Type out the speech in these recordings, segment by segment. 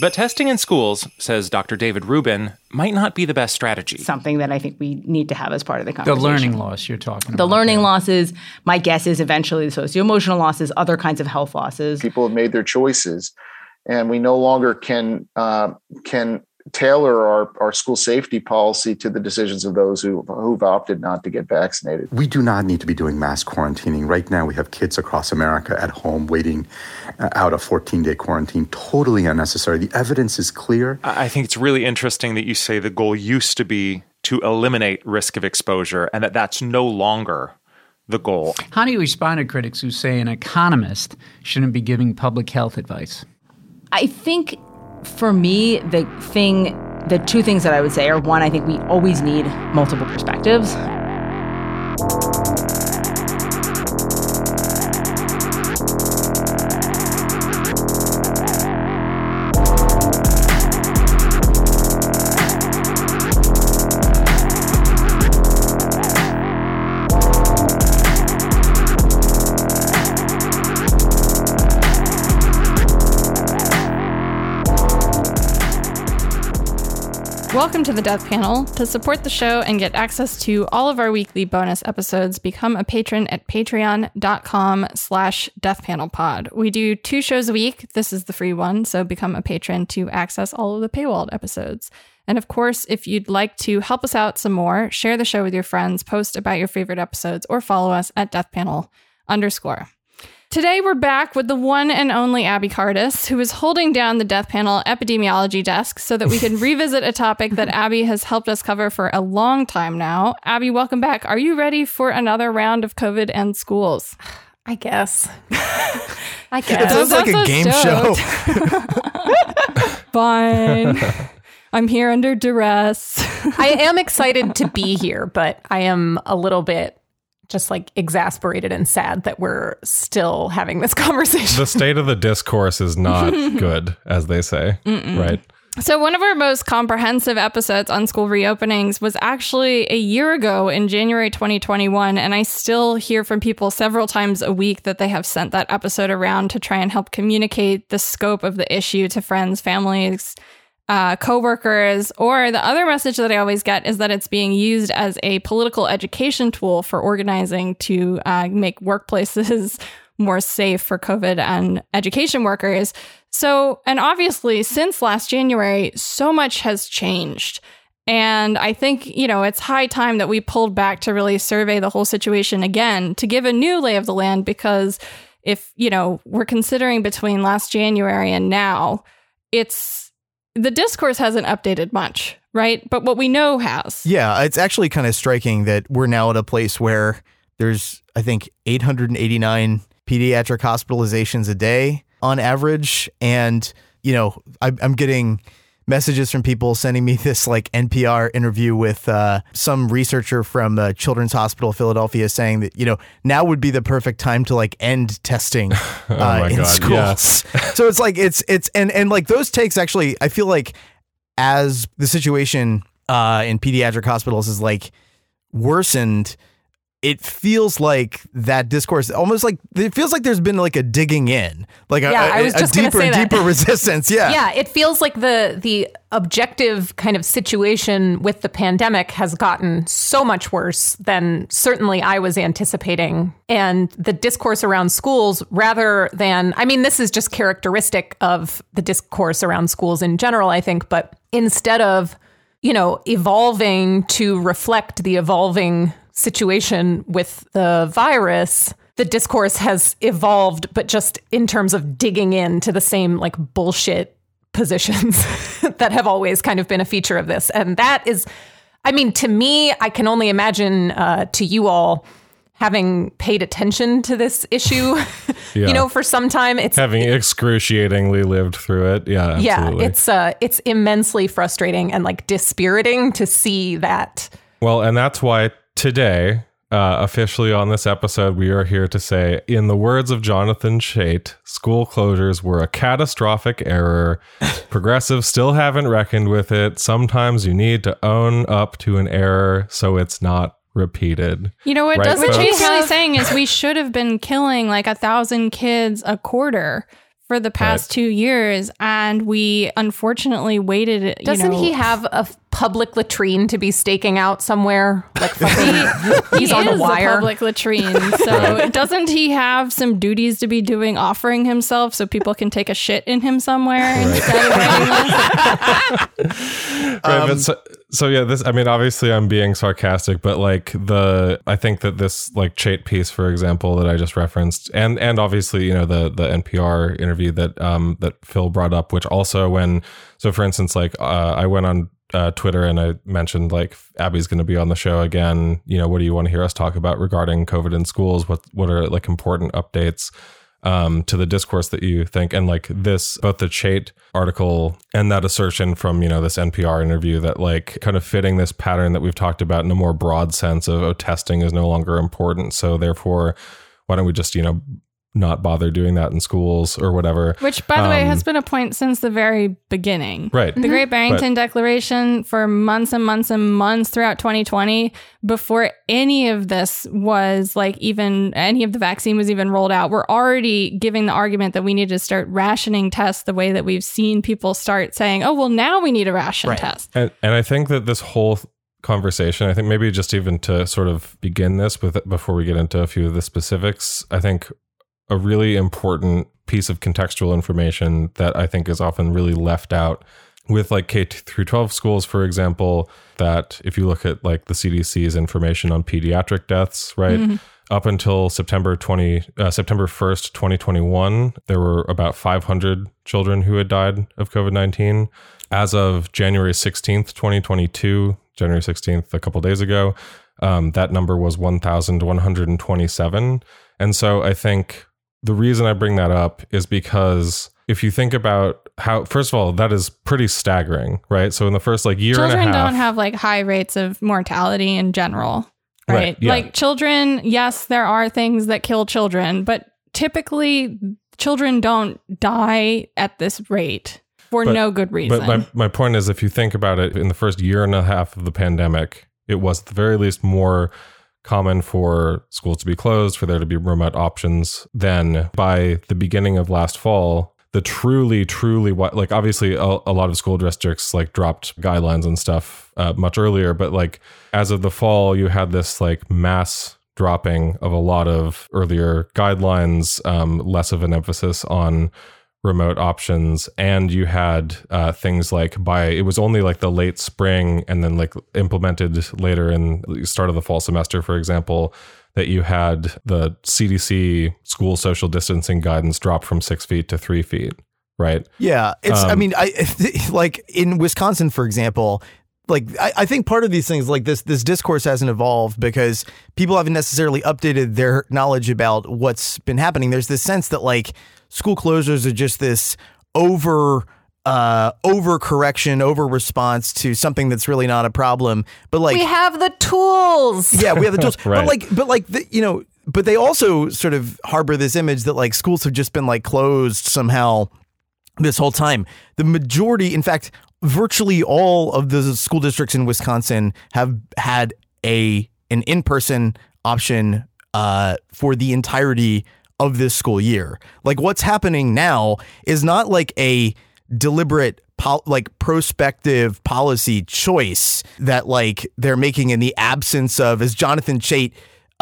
But testing in schools, says Dr. David Rubin, might not be the best strategy. Something that I think we need to have as part of the conversation. The learning loss you're talking about. The learning losses, my guess is eventually the socio-emotional losses, other kinds of health losses. People have made their choices, and we no longer can uh, can tailor our, our school safety policy to the decisions of those who who've opted not to get vaccinated. We do not need to be doing mass quarantining. Right now, we have kids across America at home waiting uh, out a 14 day quarantine. Totally unnecessary. The evidence is clear. I I think it's really interesting that you say the goal used to be to eliminate risk of exposure and that that's no longer the goal. How do you respond to critics who say an economist shouldn't be giving public health advice? I think for me, the thing, the two things that I would say are one, I think we always need multiple perspectives. Welcome to the Death Panel. To support the show and get access to all of our weekly bonus episodes, become a patron at patreon.com slash deathpanelpod. We do two shows a week. This is the free one, so become a patron to access all of the paywalled episodes. And of course, if you'd like to help us out some more, share the show with your friends, post about your favorite episodes, or follow us at deathpanel underscore. Today, we're back with the one and only Abby Cartus, who is holding down the Death Panel epidemiology desk so that we can revisit a topic that Abby has helped us cover for a long time now. Abby, welcome back. Are you ready for another round of COVID and schools? I guess. I guess. It sounds like a so game show. Fine. I'm here under duress. I am excited to be here, but I am a little bit just like exasperated and sad that we're still having this conversation. The state of the discourse is not good, as they say. Right. So, one of our most comprehensive episodes on school reopenings was actually a year ago in January 2021. And I still hear from people several times a week that they have sent that episode around to try and help communicate the scope of the issue to friends, families, uh, coworkers. Or the other message that I always get is that it's being used as a political education tool for organizing to uh, make workplaces more safe for COVID and education workers. So, and obviously, since last January, so much has changed. And I think, you know, it's high time that we pulled back to really survey the whole situation again to give a new lay of the land because if, you know, we're considering between last January and now, it's the discourse hasn't updated much, right? But what we know has. Yeah, it's actually kind of striking that we're now at a place where there's, I think, 889 pediatric hospitalizations a day on average. And, you know, I, I'm getting messages from people sending me this like NPR interview with uh, some researcher from uh, Children's Hospital Philadelphia saying that, you know, now would be the perfect time to like end testing uh, my in God, schools. yes. so it's like, it's, it's, and, and like those takes actually, I feel like as the situation uh, in pediatric hospitals is like worsened, it feels like that discourse almost like it feels like there's been like a digging in, like a, Yeah, a- I was a just gonna deeper say that. deeper resistance. Yeah. yeah, it feels like the the objective kind of situation with the pandemic has gotten so much worse than certainly I was anticipating. And the discourse around schools, rather than, I mean, this is just characteristic of the discourse around schools in general, I think, but instead of, you know, evolving to reflect the evolving situation with the virus, the discourse has evolved, but just in terms of digging into the same like bullshit positions that have always kind of been a feature of this. And that is, I mean, to me, I can only imagine uh, to you all having paid attention to this issue, Yeah. you know, for some time. It's Having excruciatingly lived through it. Yeah. yeah, Absolutely. it's uh, it's immensely frustrating and like dispiriting to see that. Well, and that's why today, uh, officially on this episode, we are here to say, in the words of Jonathan Chait, school closures were a catastrophic error. Progressives still haven't reckoned with it. Sometimes you need to own up to an error so it's not repeated. You know what Right, Dustin folks? Chait's really saying is we should have been killing like a thousand kids a quarter for for the past two years, and we unfortunately waited. you Doesn't know- he have a public latrine to be staking out somewhere? Like fucking, he's he on the is wire. public latrine. So doesn't he have some duties to be doing, offering himself so people can take a shit in him somewhere instead of writing this? right but um, so, so yeah this i mean obviously i'm being sarcastic but like the i think that this like chait piece for example that i just referenced and and obviously you know the the npr interview that um that phil brought up which also when so for instance like uh, i went on uh, Twitter and I mentioned like Abby's going to be on the show again. You know, what do you want to hear us talk about regarding COVID in schools? What what are like important updates? Um, to the discourse that you think. And like this both the chait article and that assertion from you know this npr interview that like kind of fitting this pattern that we've talked about in a more broad sense of oh, testing is no longer important. So therefore why don't we just you know not bother doing that in schools or whatever Which, by the way, Um, has been a point since the very beginning. right The Great Barrington Declaration for months and months and months throughout 2020, before any of this was like even any of the vaccine was even rolled out, we're already giving the argument that we need to start rationing tests the way that we've seen people start saying, oh, well, now we need a ration Right. test. And, and I think that this whole th- conversation, I think maybe just even to sort of begin this with before we get into a few of the specifics, I think a really important piece of contextual information that I think is often really left out with like K through 12 schools, for example, that if you look at like the CDC's information on pediatric deaths, right? Up until September 20, uh, September 1st, 2021, there were about 500 children who had died of COVID 19. As of January 16th, 2022, January 16th, a couple days ago, um, that number was 1,127. And so I think the reason I bring that up is because if you think about how, first of all, that is pretty staggering, right? So in the first like year Children and a half, don't have like high rates of mortality in general. Right, Right. yeah. Like children, yes, there are things that kill children, but typically children don't die at this rate for But- no good reason. But my, my point is, if you think about it, in the first year and a half of the pandemic, it was at the very least more common for schools to be closed, for there to be remote options. Then by the beginning of last fall, the truly, truly, what like obviously a, a lot of school districts like dropped guidelines and stuff uh, much earlier, but like as of the fall, you had this like mass dropping of a lot of earlier guidelines, um, less of an emphasis on remote options and you had uh, things like by it was only like the late spring and then like implemented later in the start of the fall semester for example that you had the cdc school social distancing guidance drop from six feet to three feet right Yeah, it's. I Um, mean, I like in Wisconsin, for example. Like I, I think part of these things, like this, this discourse hasn't evolved because people haven't necessarily updated their knowledge about what's been happening. There's this sense that like school closures are just this over uh overcorrection over response to something that's really not a problem but like we have the tools. yeah, we have the tools. Right. But like, but like, the, you know, but they also sort of harbor this image that like schools have just been like closed somehow this whole time. The majority, in fact, virtually all of the school districts in Wisconsin have had a an in person option uh, for the entirety of this school year. Like, what's happening now is not like a deliberate pol- like prospective policy choice that like they're making in the absence of as Jonathan Chait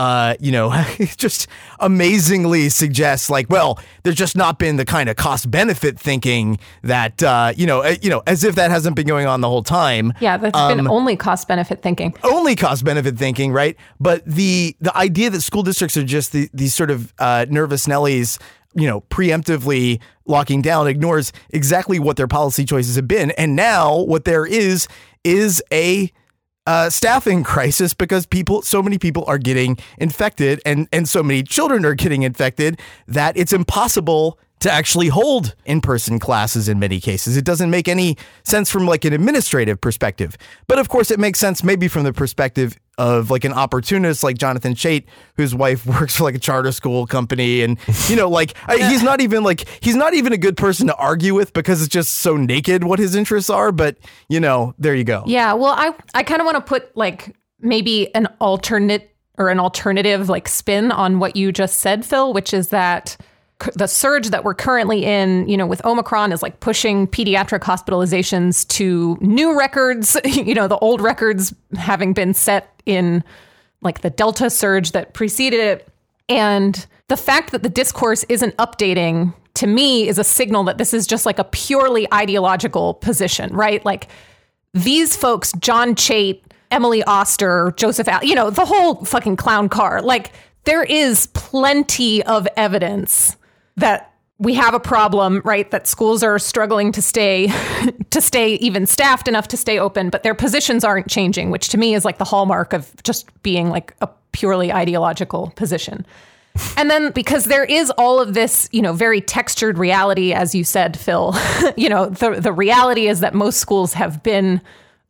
uh you know just amazingly suggests like well there's just not been the kind of cost benefit thinking that uh you know uh, you know as if that hasn't been going on the whole time Yeah, that's been only cost benefit thinking. only cost benefit thinking, right? But the the idea that school districts are just the, these sort of uh, nervous Nellies, you know, preemptively locking down ignores exactly what their policy choices have been. And now what there is is a uh, staffing crisis because people, so many people are getting infected, and and so many children are getting infected that it's impossible to actually hold in-person classes in many cases. It doesn't make any sense from like an administrative perspective. But of course it makes sense maybe from the perspective of like an opportunist like Jonathan Chait whose wife works for like a charter school company and you know like I, he's not even like he's not even a good person to argue with because it's just so naked what his interests are, but you know, there you go. Yeah, well, I I kind of want to put like maybe an alternate or an alternative like spin on what you just said, Phil, which is that the surge that we're currently in, you know, with Omicron is like pushing pediatric hospitalizations to new records, you know, the old records having been set in like the Delta surge that preceded it. And the fact that the discourse isn't updating to me is a signal that this is just like a purely ideological position, right? Like these folks, John Chait, Emily Oster, Joseph, Al- you know, the whole fucking clown car, like there is plenty of evidence that we have a problem, right? That schools are struggling to stay to stay even staffed enough to stay open, but their positions aren't changing, which to me is like the hallmark of just being like a purely ideological position. and then because there is all of this, you know, very textured reality, as you said, Phil, you know, the the reality is that most schools have been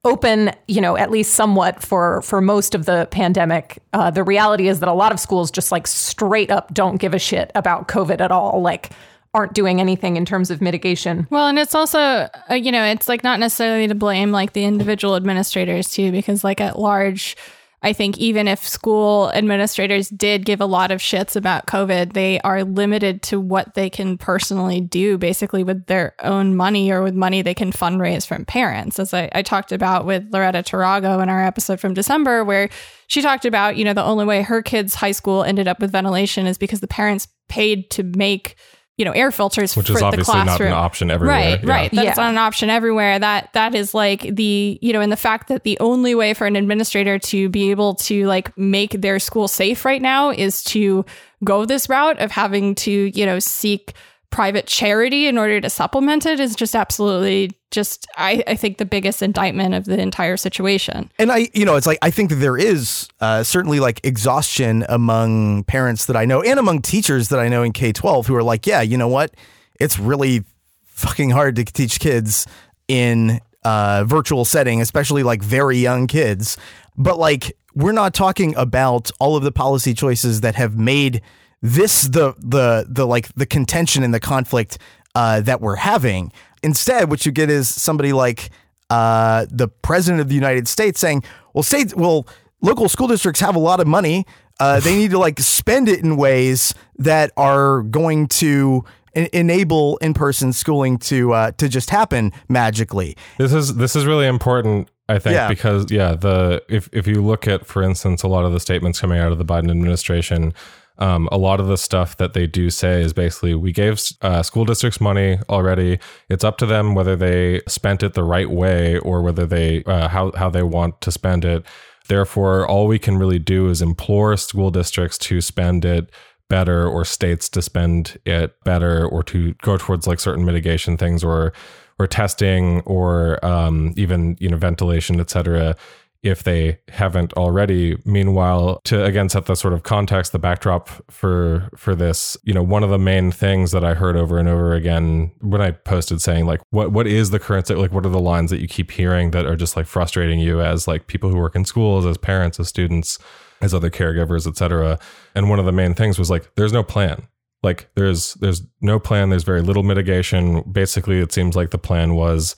open, you know, at least somewhat for for most of the pandemic. Uh, the reality is that a lot of schools just like straight up don't give a shit about COVID at all. Like aren't doing anything in terms of mitigation. Well, and it's also, uh, you know, it's like not necessarily to blame like the individual administrators too, because like at large, I think even if school administrators did give a lot of shits about COVID, they are limited to what they can personally do basically with their own money or with money they can fundraise from parents. As I, I talked about with Loretta Tarago in our episode from December, where she talked about, you know, the only way her kids' high school ended up with ventilation is because the parents paid to make you know air filters which for is the obviously not classroom. an option everywhere. Right, Yeah. right. That's Yeah. not an option everywhere. That that is like the you know, and the fact that the only way for an administrator to be able to like make their school safe right now is to go this route of having to you know seek private charity in order to supplement it is just absolutely just I, I think the biggest indictment of the entire situation. And I, you know, it's like I think that there is uh, certainly like exhaustion among parents that I know and among teachers that I know in K 12 who are like, yeah, you know what? It's really fucking hard to teach kids in uh, virtual setting, especially like very young kids. But like, we're not talking about all of the policy choices that have made this the the the like the contention and the conflict uh, that we're having. Instead, what you get is somebody like uh, the president of the United States saying, "Well, states, well, local school districts have a lot of money. Uh, they need to like spend it in ways that are going to." en- Enable in-person schooling to uh, to just happen magically. This is this is really important, I think, Yeah. because yeah, the if if you look at, for instance, a lot of the statements coming out of the Biden administration, um, a lot of the stuff that they do say is basically we gave uh, school districts money already. It's up to them whether they spent it the right way or whether they uh, how how they want to spend it. Therefore, all we can really do is implore school districts to spend it better or states to spend it better or to go towards like certain mitigation things or or testing or um, even you know ventilation et cetera if they haven't already. Meanwhile to again set the sort of context the backdrop for for this you know one of the main things that i heard over and over again when i posted saying like what what is the current state like what are the lines that you keep hearing that are just like frustrating you as like people who work in schools as parents as students as other caregivers etc. and one of the main things was like there's no plan. Like there's there's no plan. There's very little mitigation. Basically it seems like the plan was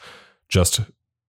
just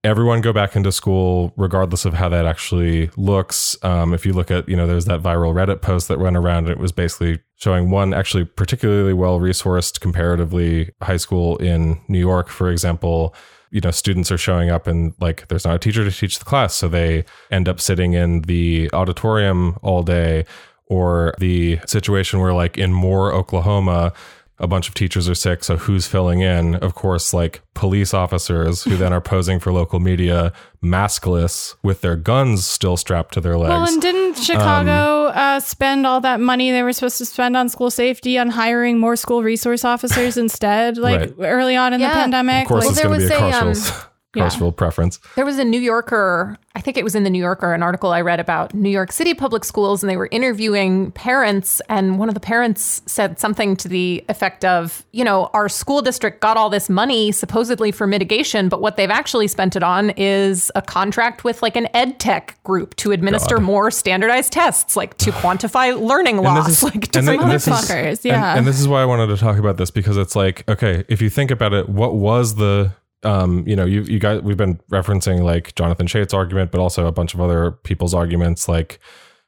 everyone go back into school regardless of how that actually looks. Um, if you look at you know there's that viral reddit post that went around and it was basically showing one actually particularly well resourced comparatively high school in new york for example. You know students are showing up and like there's not a teacher to teach the class so they end up sitting in the auditorium all day. Or the situation where like in Moore, Oklahoma, a bunch of teachers are sick, so who's filling in? Of course, like police officers who then are posing for local media, maskless with their guns still strapped to their legs. Well, and didn't Chicago uh, spend all that money they were supposed to spend on school safety on hiring more school resource officers instead, like Right. early on in Yeah. the pandemic? of course, Like, it's there going to be a was a, um, cultural, cultural preference. There was a New Yorker, I think it was in the New Yorker, an article I read about New York City public schools, and they were interviewing parents. And one of the parents said something to the effect of, you know, our school district got all this money supposedly for mitigation, but what they've actually spent it on is a contract with like an ed tech group to administer God. more standardized tests, like to quantify learning loss. is- like to some is- and- yeah. And, this is why I wanted to talk about this because it's like, okay, if you think about it, what was the, um, you know, you you guys, we've been referencing like Jonathan Chait's argument, but also a bunch of other people's arguments, like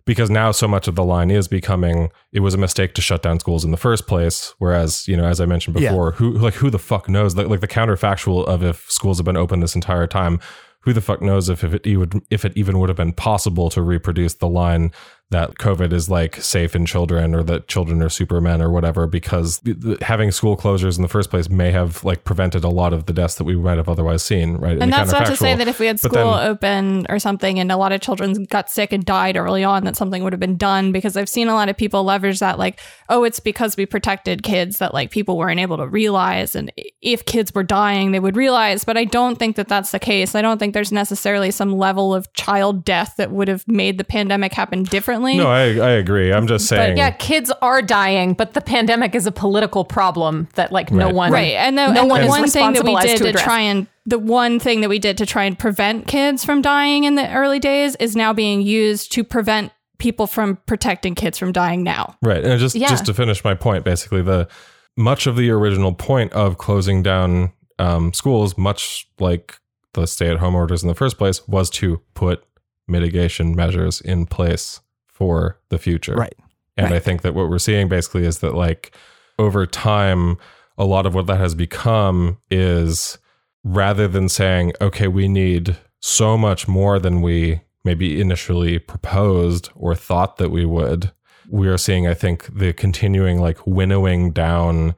because now so much of the line is becoming it was a mistake to shut down schools in the first place whereas you know as i mentioned Yeah. before who like who the fuck knows like, like the counterfactual of if schools have been open this entire time who the fuck knows if, if it even if it even would have been possible to reproduce the line that COVID is like safe in children or that children are supermen or whatever because having school closures in the first place may have like prevented a lot of the deaths that we might have otherwise seen right And that's not to say that if we had school then- open or something and a lot of children got sick and died early on, that something would have been done because I've seen a lot of people leverage that, like, oh, it's because we protected kids that, like, people weren't able to realize. And if kids were dying, they would realize. But I don't think that that's the case. I don't think there's necessarily some level of child death that would have made the pandemic happen differently. No I, I agree i'm just saying Yeah, kids are dying, but the pandemic is a political problem that like no Right. one Right. And the, no and one the is one thing that we did to to, try and the one thing that we did to try and prevent kids from dying in the early days is now being used to prevent people from protecting kids from dying now. Right. And just Yeah. just to finish my point, basically the much of the original point of closing down um, schools, much like the stay-at-home orders in the first place, was to put mitigation measures in place for the future. Right. And I think that what we're seeing basically is that like over time, a lot of what that has become is rather than saying, okay, we need so much more than we maybe initially proposed or thought that we would, we are seeing, I think, the continuing like winnowing down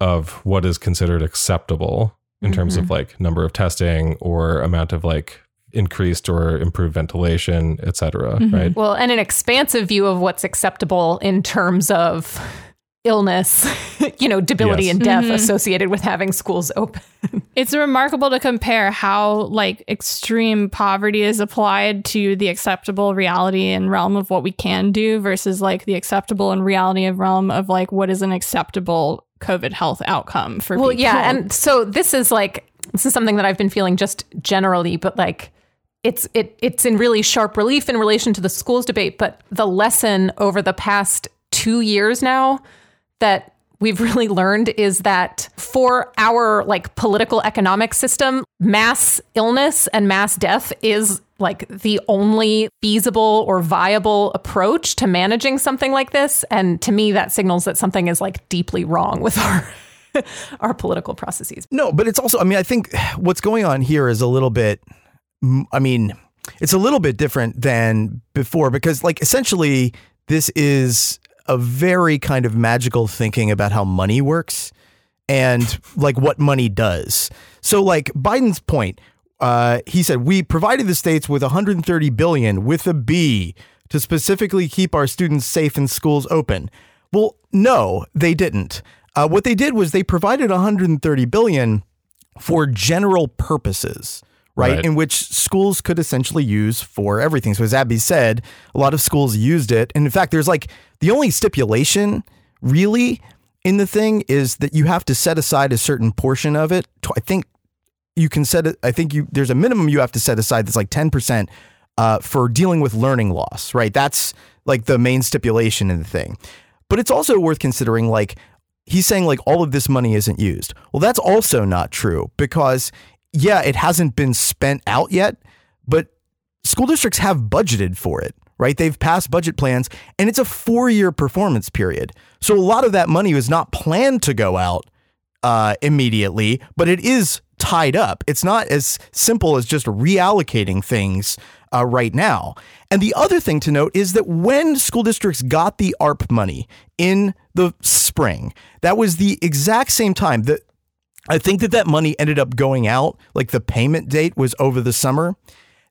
of what is considered acceptable in terms of mm-hmm. like number of testing or amount of like increased or improved ventilation, et cetera. Right. Well, and an expansive view of what's acceptable in terms of illness, you know, debility Yes. and death Mhm. associated with having schools open. It's remarkable to compare how like extreme poverty is applied to the acceptable reality and realm of what we can do versus like the acceptable and reality of realm of like what is an acceptable COVID health outcome for people. Well, people. yeah, and so this is like this is something that I've been feeling just generally, but like it's it it's in really sharp relief in relation to the schools debate, but the lesson over the past 2 years now that we've really learned is that for our like political economic system, mass illness and mass death is like the only feasible or viable approach to managing something like this and to me that signals that something is like deeply wrong with our our political processes. No, but it's also, I mean, I think what's going on here is a little bit, I mean, it's a little bit different than before because, like, essentially, this is a very kind of magical thinking about how money works and like what money does. So, like, Biden's point, uh, he said, we provided the states with 130 billion with a B to specifically keep our students safe and schools open. Well, no, they didn't. Uh, what they did was they provided 130 billion for general purposes, right? Right. In which schools could essentially use for everything. So as Abby said, a lot of schools used it. And in fact, there's like the only stipulation really in the thing is that you have to set aside a certain portion of it. I think you can set it. I think you there's a minimum you have to set aside that's like 10% uh, for dealing with learning loss, right? That's like the main stipulation in the thing. But it's also worth considering like he's saying like all of this money isn't used. Well, that's also not true because yeah, it hasn't been spent out yet, but school districts have budgeted for it, right? They've passed budget plans and it's a 4-year performance period. So a lot of that money was not planned to go out uh, immediately, but it is tied up. It's not as simple as just reallocating things uh, right now. And the other thing to note is that when school districts got the ARP money in the spring, that was the exact same time that I think that that money ended up going out, like the payment date was over the summer.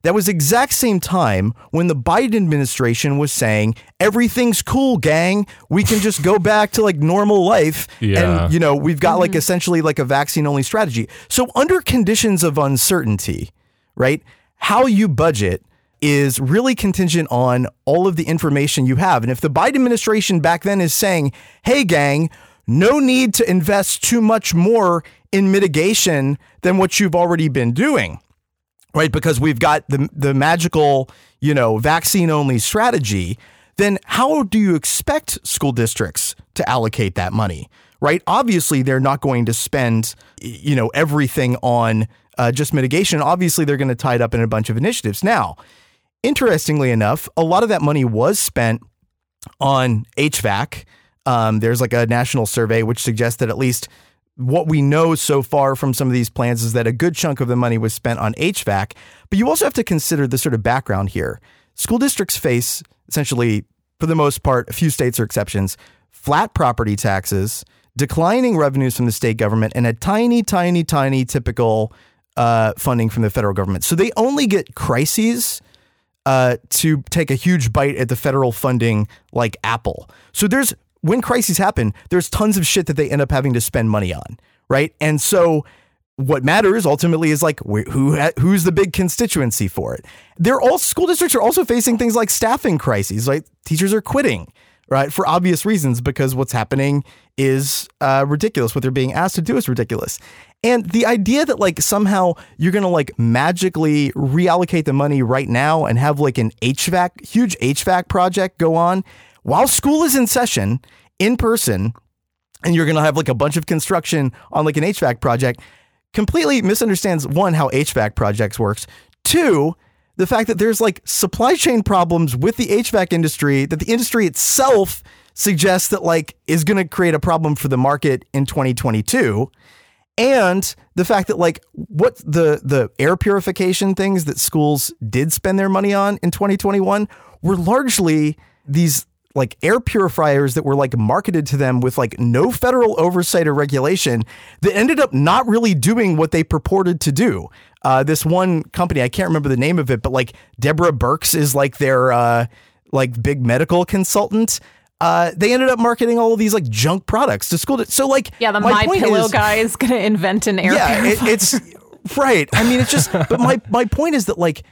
That was exact same time when the Biden administration was saying everything's cool, gang. We can just go back to like normal life, Yeah. and you know we've got like mm-hmm. essentially like a vaccine only strategy. So under conditions of uncertainty, right? How you budget is really contingent on all of the information you have. And if the Biden administration back then is saying, "Hey, gang." No need to invest too much more in mitigation than what you've already been doing right? Because we've got the the magical, you know, vaccine only strategy. Then how do you expect school districts to allocate that money, right? Obviously, they're not going to spend, you know, everything on uh, just mitigation. Obviously, they're going to tie it up in a bunch of initiatives. Now, interestingly enough, a lot of that money was spent on HVAC. Um, there's like a national survey which suggests that at least what we know so far from some of these plans is that a good chunk of the money was spent on HVAC. But you also have to consider the sort of background here. School districts face essentially, for the most part, a few states are exceptions, flat property taxes, declining revenues from the state government, and a tiny, tiny, tiny typical uh, funding from the federal government. So they only get crises uh, to take a huge bite at the federal funding like Apple. So there's when crises happen, there's tons of shit that they end up having to spend money on, right? And so what matters ultimately is like who who's the big constituency for it. They're all school districts are also facing things like staffing crises, like teachers are quitting, right, for obvious reasons because what's happening is uh, ridiculous. What they're being asked to do is ridiculous. And the idea that like somehow you're gonna like magically reallocate the money right now and have like an HVAC huge HVAC project go on while school is in session in person, and you're gonna have like a bunch of construction on like an HVAC project, completely misunderstands one how HVAC projects works. Two, the fact that there's like supply chain problems with the HVAC industry that the industry itself suggests that like is going to create a problem for the market in 2022 and the fact that like what the the air purification things that schools did spend their money on in 2021 were largely these like air purifiers that were like marketed to them with like no federal oversight or regulation that ended up not really doing what they purported to do. Uh, this one company, I can't remember the name of it, but like Deborah Birx is like their uh, like big medical consultant. Uh, they ended up marketing all of these like junk products to school. So like, Yeah, the my My, Pillow is- guy is going to invent an air yeah, it, it's right. I mean, it's just. But my my point is that like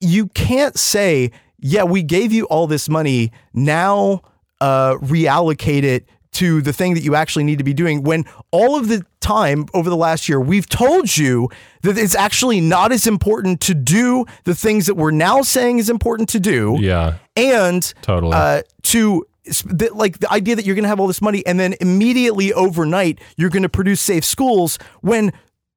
you can't say, yeah, we gave you all this money. Now uh, reallocate it to the thing that you actually need to be doing. When all of the time over the last year, we've told you that it's actually not as important to do the things that we're now saying is important to do Yeah, and Totally. uh, to the, like the idea that you're going to have all this money and then immediately overnight you're going to produce safe schools when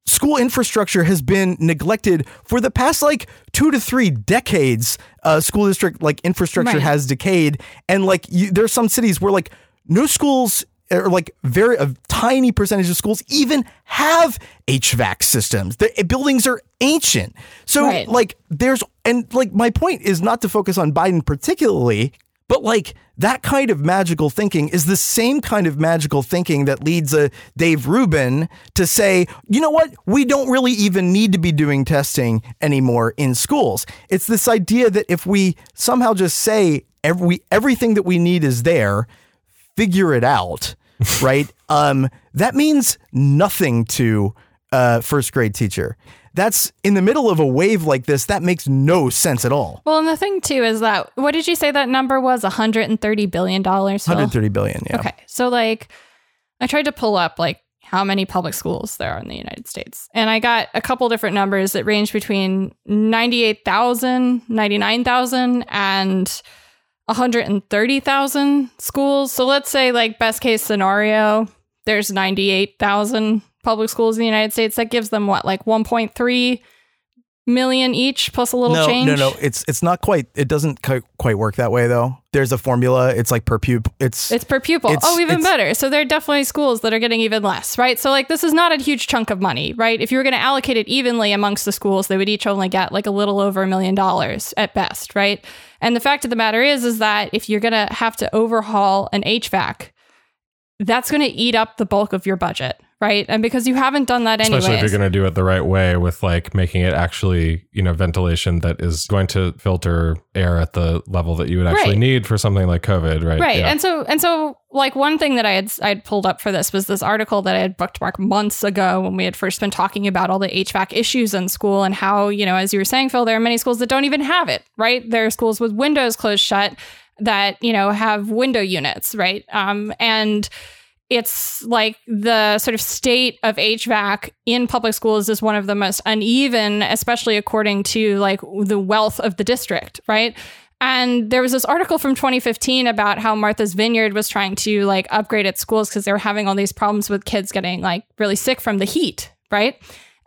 school infrastructure has been neglected for the past like two to three decades uh, school district like infrastructure Right. has decayed and like you, there's some cities where like no schools or like very a tiny percentage of schools even have HVAC systems. The buildings are ancient. So Right. like there's and like my point is not to focus on Biden particularly, but like that kind of magical thinking is the same kind of magical thinking that leads a Dave Rubin to say, you know what, we don't really even need to be doing testing anymore in schools. It's this idea that if we somehow just say every everything that we need is there, figure it out, right? Um, that means nothing to a first grade teacher. That's in the middle of a wave like this. That makes no sense at all. Well, and the thing too is that what did you say that number was? 130 billion dollars. 130 billion. Yeah. Okay. So like I tried to pull up like how many public schools there are in the United States. And I got a couple different numbers that range between 98,000, 99,000 and 130,000 schools. So let's say like best case scenario, there's 98,000 public schools in the United States. That gives them what like 1.3 million each plus a little no, change. no, no. It's it's not quite. It doesn't quite work that way though. There's a formula. It's like per pupil. It's It's per pupil. It's- oh, even better. So there are definitely schools that are getting even less, right? So like this is not a huge chunk of money, right? If you were going to allocate it evenly amongst the schools, they would each only get like a little over a million dollars at best, right? And the fact of the matter is, is that if you're going to have to overhaul an HVAC, that's going to eat up the bulk of your budget, right? And because you haven't done that anyways. especially if you're going to do it the right way with like making it actually you know ventilation that is going to filter air at the level that you would actually Right. need for something like covid right right Yeah. and so and so like one thing that i had i had pulled up for this was this article that i had bookmarked months ago when we had first been talking about all the hvac issues in school and how you know as you were saying phil there are many schools that don't even have it right there are schools with windows closed shut that you know have window units right um and it's like the sort of state of HVAC in public schools is one of the most uneven, especially according to like the wealth of the district, right? And there was this article from 2015 about how Martha's Vineyard was trying to like upgrade its schools because they were having all these problems with kids getting like really sick from the heat, right?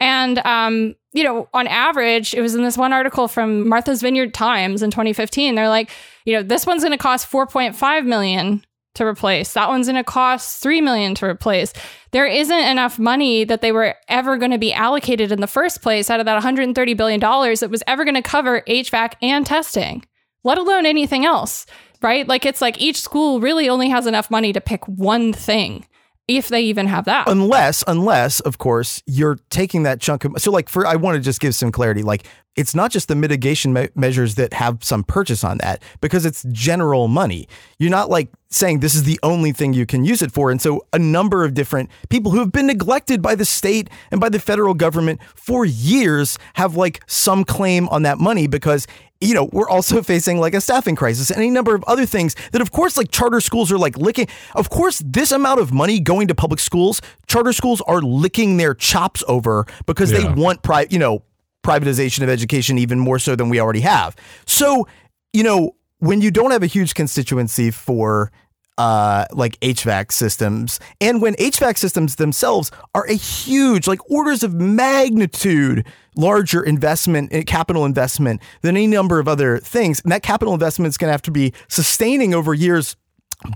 And um, you know, on average, it was in this one article from Martha's Vineyard Times in 2015. They're like, you know, this one's going to cost 4.5 million to replace. That one's going to cost 3 million to replace. There isn't enough money that they were ever going to be allocated in the first place out of that 130 billion dollars that was ever going to cover HVAC and testing, let alone anything else, right? Like it's like each school really only has enough money to pick one thing if they even have that. Unless, unless, of course, you're taking that chunk of. So, like, for I want to just give some clarity. Like, it's not just the mitigation me- measures that have some purchase on that because it's general money. You're not like saying this is the only thing you can use it for. And so, a number of different people who have been neglected by the state and by the federal government for years have like some claim on that money because you know, we're also facing like a staffing crisis and any number of other things that, of course, like charter schools are like licking. Of course, this amount of money going to public schools, charter schools are licking their chops over because Yeah. they want private, you know, privatization of education even more so than we already have. So, you know, when you don't have a huge constituency for uh like HVAC systems and when HVAC systems themselves are a huge like orders of magnitude larger investment eh, capital investment than any number of other things and that capital investment is going to have to be sustaining over years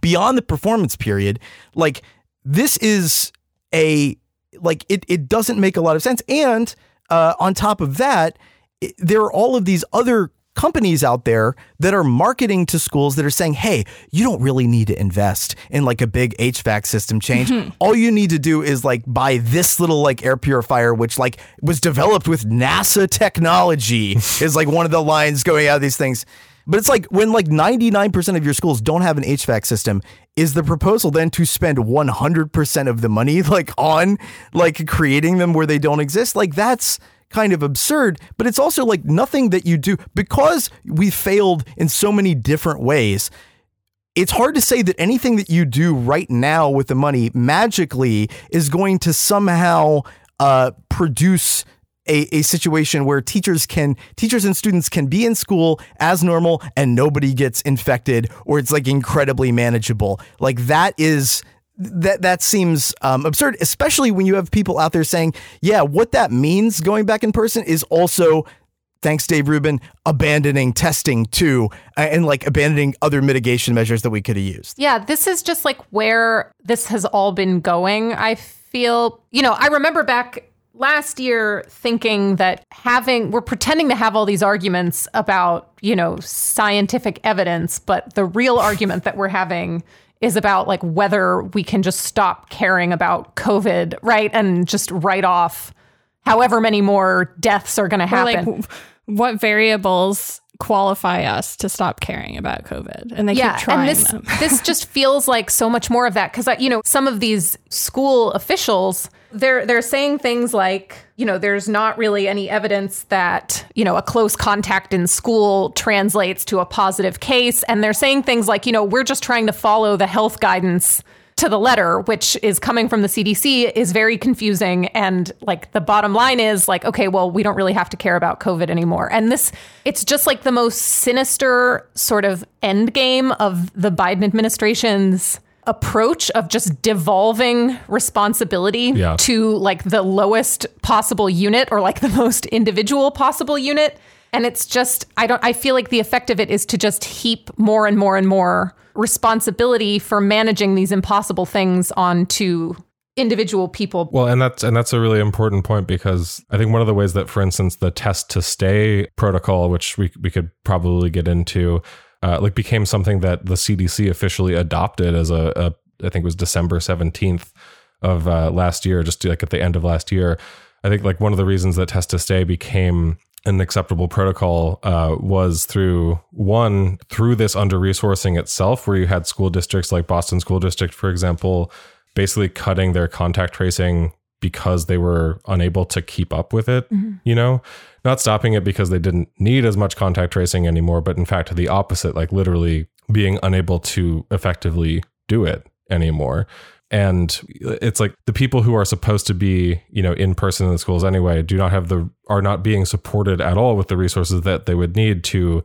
beyond the performance period like this is a like it it doesn't make a lot of sense and uh on top of that it, there are all of these other companies out there that are marketing to schools that are saying, "Hey, you don't really need to invest in like a big HVAC system change. All you need to do is like buy this little like air purifier which like was developed with NASA technology." is like one of the lines going out of these things. But it's like when like 99% of your schools don't have an HVAC system, is the proposal then to spend 100% of the money like on like creating them where they don't exist? Like that's kind of absurd, but it's also like nothing that you do because we failed in so many different ways. It's hard to say that anything that you do right now with the money magically is going to somehow uh, produce a, a situation where teachers can teachers and students can be in school as normal and nobody gets infected or it's like incredibly manageable. Like that is that that seems um, absurd, especially when you have people out there saying, "Yeah, what that means going back in person is also." Thanks, Dave Rubin, abandoning testing too, uh, and like abandoning other mitigation measures that we could have used. Yeah, this is just like where this has all been going. I feel, you know, I remember back last year thinking that having, we're pretending to have all these arguments about, you know, scientific evidence, but the real argument that we're having is about like whether we can just stop caring about COVID, right? And just write off however many more deaths are going to happen. like what variables qualify us to stop caring about COVID? And they keep trying and this them. this just feels like so much more of that because you know some of these school officials they're they're saying things like you know there's not really any evidence that you know a close contact in school translates to a positive case and they're saying things like you know we're just trying to follow the health guidance to the letter, which is coming from the CDC, is very confusing. And like the bottom line is like, okay, well, we don't really have to care about COVID anymore. And this, it's just like the most sinister sort of end game of the Biden administration's approach of just devolving responsibility Yeah. to like the lowest possible unit or like the most individual possible unit. And it's just, I don't, I feel like the effect of it is to just heap more and more and more responsibility for managing these impossible things onto individual people. Well, and that's and that's a really important point because I think one of the ways that, for instance, the test to stay protocol, which we we could probably get into, uh, like became something that the CDC officially adopted as a, a I think it was December seventeenth of uh, last year, just like at the end of last year. I think like one of the reasons that test to stay became an acceptable protocol uh, was through one through this under resourcing itself, where you had school districts like Boston School District, for example, basically cutting their contact tracing because they were unable to keep up with it. You know, not stopping it because they didn't need as much contact tracing anymore, but in fact the opposite, like literally being unable to effectively do it anymore and it's like the people who are supposed to be you know in person in the schools anyway do not have the are not being supported at all with the resources that they would need to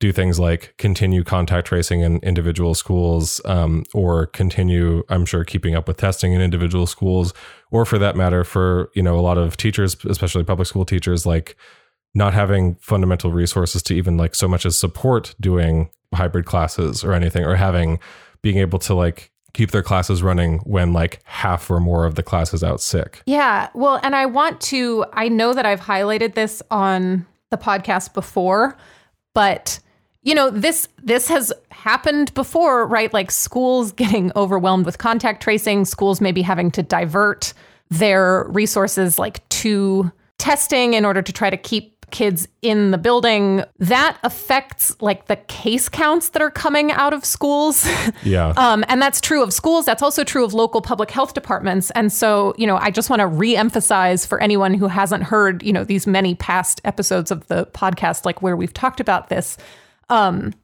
do things like continue contact tracing in individual schools um, or continue i'm sure keeping up with testing in individual schools or for that matter for you know a lot of teachers especially public school teachers like not having fundamental resources to even like so much as support doing hybrid classes or anything or having being able to like keep their classes running when like half or more of the class is out sick Yeah. Well, and I want to, I know that I've highlighted this on the podcast before, but you know, this this has happened before, right? Like schools getting overwhelmed with contact tracing, schools maybe having to divert their resources like to testing in order to try to keep kids in the building. That affects like the case counts that are coming out of schools. yeah Um, and that's true of schools. That's also true of local public health departments. And so, you know, I just want to re-emphasize for anyone who hasn't heard, you know, these many past episodes of the podcast, like where we've talked about this, um,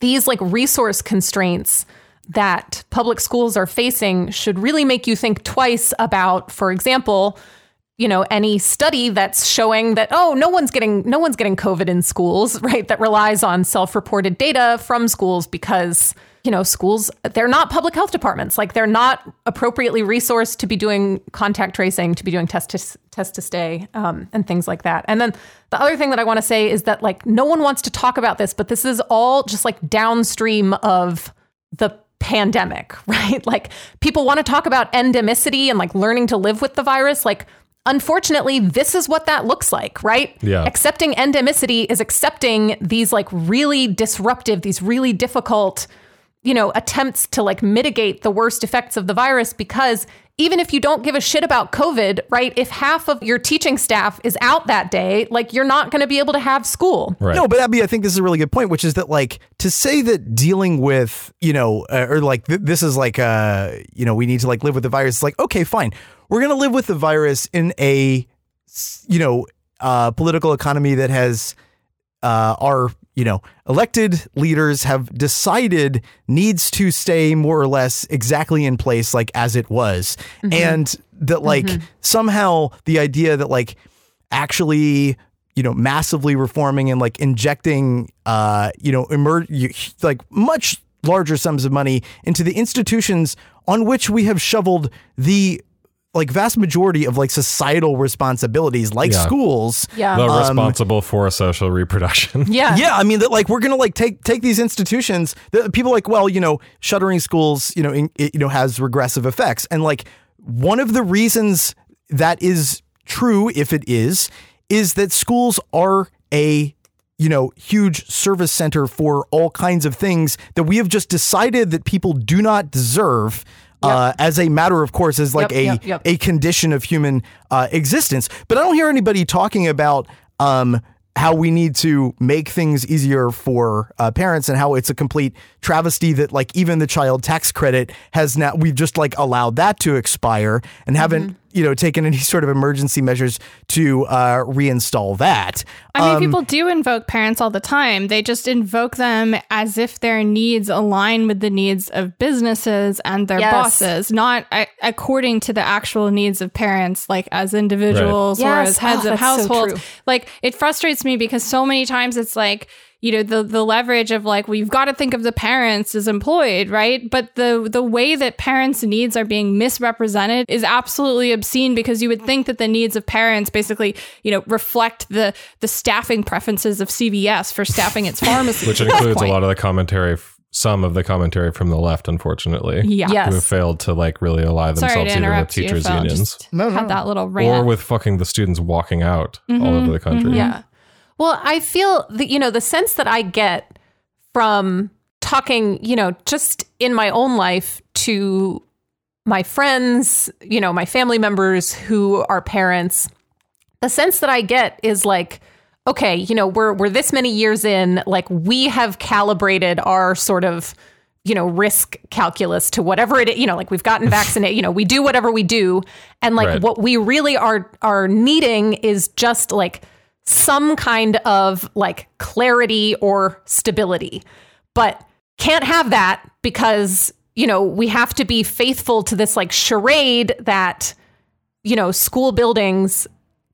these like resource constraints that public schools are facing should really make you think twice about, for example, you know any study that's showing that oh no one's getting no one's getting covid in schools right that relies on self-reported data from schools because you know schools they're not public health departments. Like they're not appropriately resourced to be doing contact tracing to be doing test to test to stay um, and things like that. And then the other thing that i want to say is that like no one wants to talk about this but this is all just like downstream of the pandemic right? Like people want to talk about endemicity and like learning to live with the virus. Like unfortunately, this is what that looks like, right? Yeah. Accepting endemicity is accepting these like really disruptive, these really difficult, you know, attempts to like mitigate the worst effects of the virus because even if you don't give a shit about COVID, right? If half of your teaching staff is out that day, like you're not going to be able to have school. right No, but Abby, I think this is a really good point, which is that like to say that dealing with you know uh, or like th- this is like uh you know we need to like live with the virus. It's like okay, fine, we're gonna live with the virus in a, you know uh, political economy that has uh, our you know elected leaders have decided needs to stay more or less exactly in place like as it was. And that like somehow the idea that like actually you know massively reforming and like injecting uh you know emer- like much larger sums of money into the institutions on which we have shoveled the like vast majority of like societal responsibilities like Yeah. schools Yeah. the um, responsible for social reproduction yeah. yeah, I mean that like we're gonna like take take these institutions. The people like well, you know, shuttering schools, you know, in, it, you know, has regressive effects, and like one of the reasons that is true, if it is, is that schools are a you know huge service center for all kinds of things that we have just decided that people do not deserve. Uh, as a matter of course, as like a a condition of human uh, existence. But I don't hear anybody talking about um, how we need to make things easier for uh, parents and how it's a complete travesty that like even the child tax credit has now we've just like allowed that to expire and haven't you know taken any sort of emergency measures to uh, reinstall that. I mean, Um, people do invoke parents all the time. They just invoke them as if their needs align with the needs of businesses and their Yes. bosses, not uh, according to the actual needs of parents, like as individuals or Yes. as heads Oh, of that's so households. like, it frustrates me because so many times it's like, you know the the leverage of like we've got to think of the parents as employed right? But the the way that parents needs are being misrepresented is absolutely obscene because you would think that the needs of parents basically you know reflect the the staffing preferences of CVS for staffing its pharmacy which includes a lot of the commentary f- some of the commentary from the left unfortunately yeah. Yes. who have failed to like really ally themselves to even with interrupt you teachers Phil. unions. Just had that little or with fucking the students walking out all over mm-hmm, the country. Mm-hmm. Yeah. Well, I feel that, you know, the sense that I get from talking, you know, just in my own life to my friends, you know, my family members who are parents, the sense that I get is like, okay, you know, we're we're this many years in, like we have calibrated our sort of you know risk calculus to whatever it is, you know like we've gotten vaccinated you know we do whatever we do and like Right. what we really are are needing is just like some kind of like clarity or stability but can't have that because you know we have to be faithful to this like charade that you know school buildings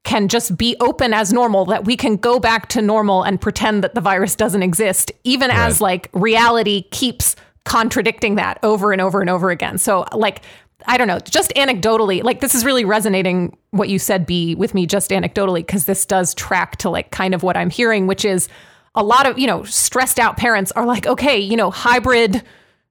can just be open as normal, that we can go back to normal and pretend that the virus doesn't exist, even Right. as like reality keeps contradicting that over and over and over again. So, like, I don't know, just anecdotally, like, this is really resonating what you said, B, with me just anecdotally, because this does track to like kind of what I'm hearing, which is a lot of, you know, stressed out parents are like, okay, you know, hybrid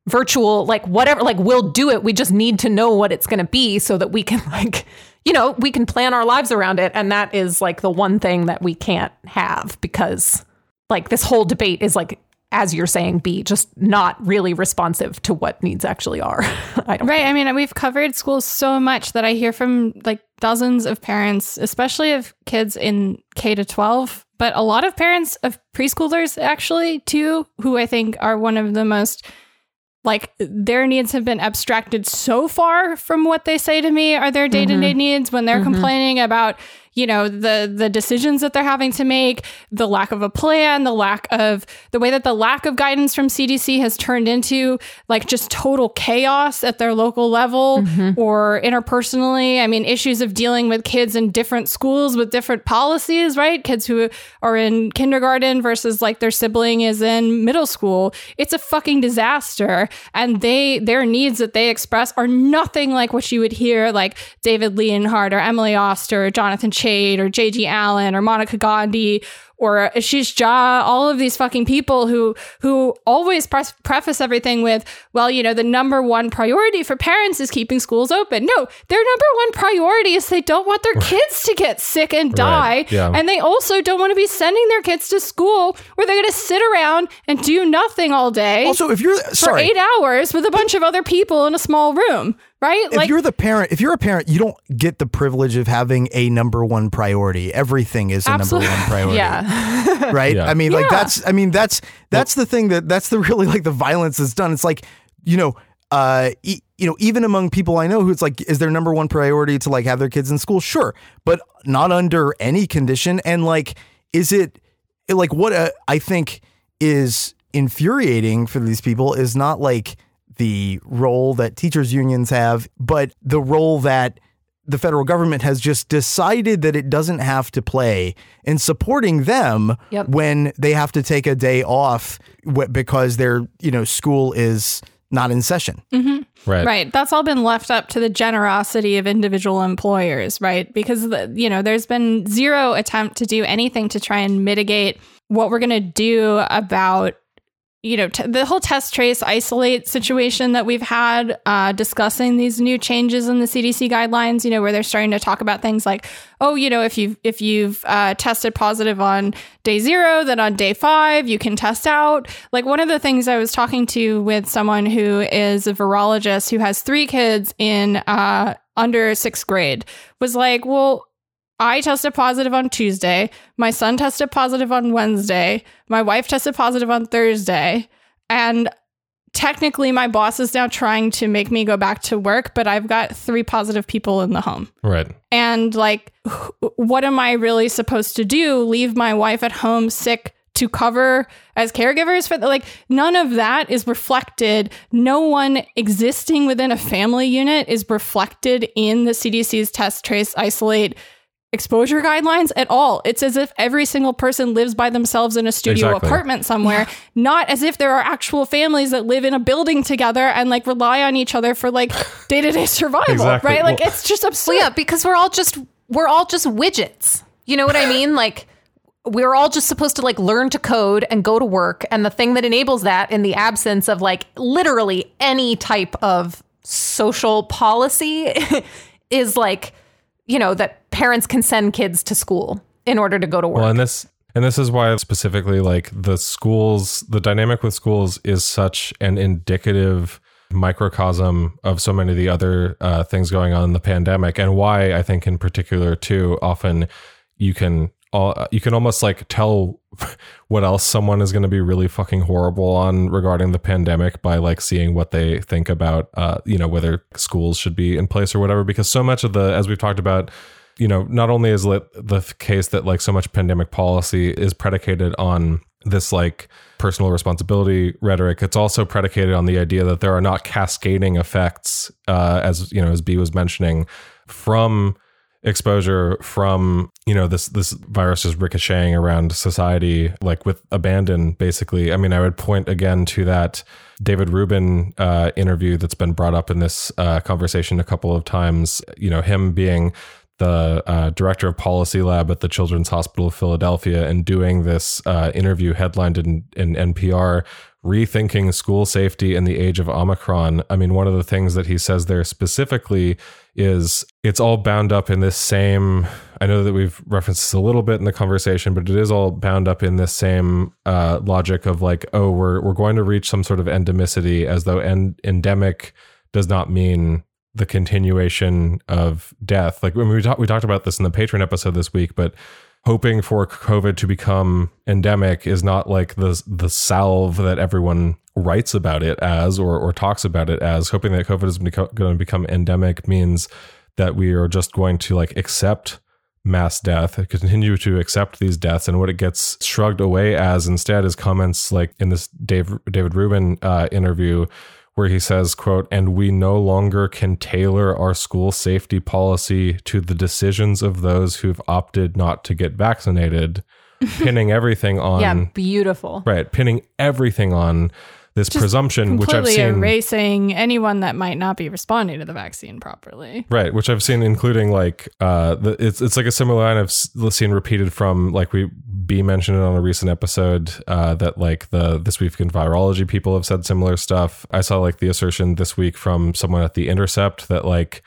virtual like whatever like we'll do it. We just need to know what it's going to be so that we can like you know we can plan our lives around it. And that is like the one thing that we can't have because like this whole debate is like as you're saying be just not really responsive to what needs actually are. I don't Right. I mean, we've covered schools so much that I hear from like dozens of parents, especially of kids in K to 12, but a lot of parents of preschoolers actually too, who I think are one of the most like their needs have been abstracted so far from what they say to me are their day-to-day mm-hmm. needs when they're mm-hmm. complaining about you know the the decisions that they're having to make the lack of a plan the lack of the way that the lack of guidance from CDC has turned into like just total chaos at their local level mm-hmm. or interpersonally. I mean issues of dealing with kids in different schools with different policies right? Kids who are in kindergarten versus like their sibling is in middle school. It's a fucking disaster. And they their needs that they express are nothing like what you would hear like David Leonhardt or Emily Oster or Jonathan Chait or J.G. Allen or Monica Gandhi or Ashish Jha, all of these fucking people who who always press, preface everything with, well, you know, the number one priority for parents is keeping schools open. No, their number one priority is they don't want their kids to get sick and die, Right, yeah. and they also don't want to be sending their kids to school where they're going to sit around and do nothing all day Also, if you're for eight hours with a bunch of other people in a small room, right? if you're the parent, if you're a parent, you don't get the privilege of having a number one priority. Everything is a number one priority. yeah right? Yeah. I mean, like that's I mean that's that's the thing that that's the really like the violence that's done. It's like you know. Uh, e- you know, even among people I know who it's like, is their number one priority to like have their kids in school? Sure, but not under any condition. And like, is it like what uh, I think is infuriating for these people is not like the role that teachers unions have, but the role that the federal government has just decided that it doesn't have to play in supporting them Yep. when they have to take a day off because their you know school is not in session. Mm-hmm. Right. Right. That's all been left up to the generosity of individual employers, right? Because, the, you know, there's been zero attempt to do anything to try and mitigate what we're going to do about, you know, t- the whole test, trace, isolate situation that we've had uh, discussing these new changes in the CDC guidelines, you know, where they're starting to talk about things like, oh, you know, if you've, if you've uh, tested positive on day zero, then on day five, you can test out. Like one of the things I was talking to with someone who is a virologist who has three kids in uh, under sixth grade was like, well, I tested positive on Tuesday. My son tested positive on Wednesday. My wife tested positive on Thursday. And technically, my boss is now trying to make me go back to work, but I've got three positive people in the home. Right. And like, what am I really supposed to do? Leave my wife at home sick to cover as caregivers for the, like none of that is reflected. No one existing within a family unit is reflected in the CDC's test, trace, isolate exposure guidelines at all. It's as if every single person lives by themselves in a studio Exactly. apartment somewhere, not as if there are actual families that live in a building together and like rely on each other for like day-to-day survival, Exactly. right? Like Well- it's just absurd. Well, yeah, because we're all just we're all just widgets. You know what I mean? Like we're all just supposed to like learn to code and go to work and the thing that enables that in the absence of like literally any type of social policy is like you know that parents can send kids to school in order to go to work. Well, and this and this is why specifically like the schools, the dynamic with schools is such an indicative microcosm of so many of the other uh, things going on in the pandemic, and why I think in particular too often you can all you can almost like tell what else someone is going to be really fucking horrible on regarding the pandemic by like seeing what they think about uh you know whether schools should be in place or whatever because so much of the as we've talked about you know not only is it the case that like so much pandemic policy is predicated on this like personal responsibility rhetoric it's also predicated on the idea that there are not cascading effects uh as you know as b was mentioning from exposure from you know this this virus is ricocheting around society like with abandon basically. I mean i would point again to that david rubin uh, interview that's been brought up in this uh, conversation a couple of times you know him being the uh, director of policy lab at the children's hospital of philadelphia and doing this uh, interview headlined in, in npr rethinking school safety in the age of omicron. I mean one of the things that he says there specifically is it's all bound up in this same i know that we've referenced this a little bit in the conversation but it is all bound up in this same uh, logic of like oh we're we're going to reach some sort of endemicity as though en- endemic does not mean the continuation of death. Like when we talked we talked about this in the patron episode this week but hoping for covid to become endemic is not like the the salve that everyone writes about it as or, or talks about it as. Hoping that covid is going to become endemic means that we are just going to like accept mass death continue to accept these deaths and what it gets shrugged away as instead is comments like in this Dave, david rubin uh, interview where he says quote and we no longer can tailor our school safety policy to the decisions of those who've opted not to get vaccinated pinning everything on yeah, beautiful. right pinning everything on this Just presumption which i've seen erasing anyone that might not be responding to the vaccine properly. Right, which I've seen, including like uh, the, it's it's like a similar line I've seen repeated from like we B mentioned it on a recent episode uh, that like the this week in virology people have said similar stuff. I saw like the assertion this week from someone at the Intercept that like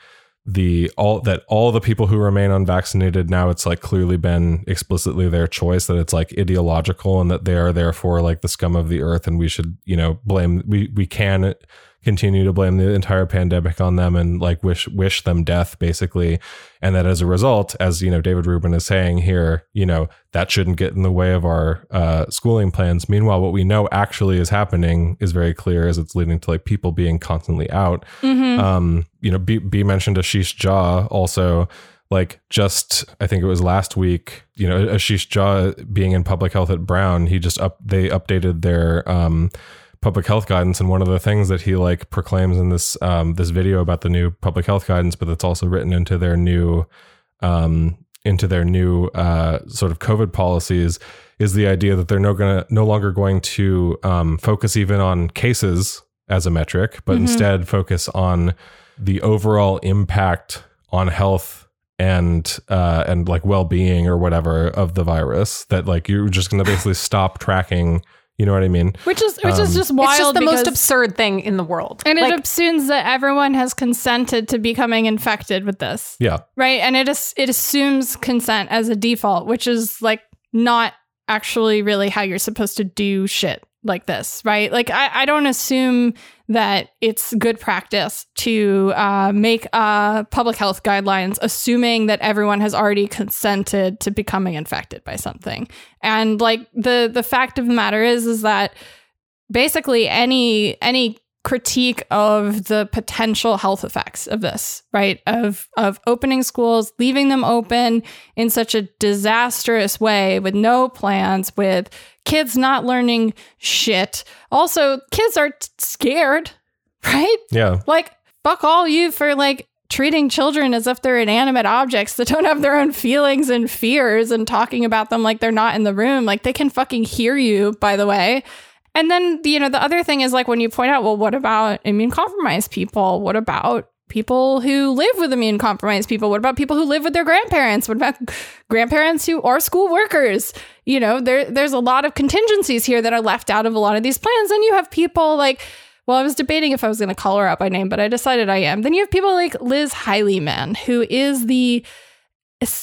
the all that all the people who remain unvaccinated now it's like clearly been explicitly their choice that it's like ideological and that they are therefore like the scum of the earth and we should you know blame we we can continue to blame the entire pandemic on them and like wish wish them death basically. And that as a result as you know david rubin is saying here you know that shouldn't get in the way of our uh, schooling plans. Meanwhile what we know actually is happening is very clear as it's leading to like people being constantly out. Um you know b, b mentioned ashish jha also like just i think it was last week you know ashish jha being in public health at brown he just up they updated their um public health guidance and one of the things that he like proclaims in this um this video about the new public health guidance but that's also written into their new um into their new uh sort of covid policies is the idea that they're no gonna no longer going to um focus even on cases as a metric but instead focus on the overall impact on health and uh and like well-being or whatever of the virus that like you're just going to basically stop tracking you know what i mean Which is which is Um, just wild. it's just the most absurd thing in the world. And it assumes that everyone has consented to becoming infected with this. yeah Right. And it is it assumes consent as a default, which is like not actually really how you're supposed to do shit like this, right? Like I, I don't assume that it's good practice to uh, make uh, public health guidelines assuming that everyone has already consented to becoming infected by something. And like the the fact of the matter is is that basically any any critique of the potential health effects of this right? Of of opening schools leaving them open in such a disastrous way with no plans with kids not learning shit. Also kids are t- scared right? Yeah. Like fuck all you for like treating children as if they're inanimate objects that don't have their own feelings and fears and talking about them like they're not in the room. Like they can fucking hear you by the way and then you know the other thing is like when you point out well what about immune compromised people? What about people who live with immune compromised people? What about people who live with their grandparents? What about grandparents who are school workers? You know there there's a lot of contingencies here that are left out of a lot of these plans. And you have people like well, I was debating if I was going to call her out by name, but I decided I am. Then you have people like Liz Highleyman, who is the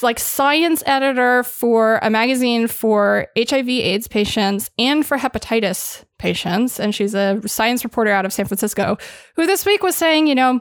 like science editor for a magazine for HIV AIDS patients and for hepatitis patients. And she's a science reporter out of San Francisco, who this week was saying, you know,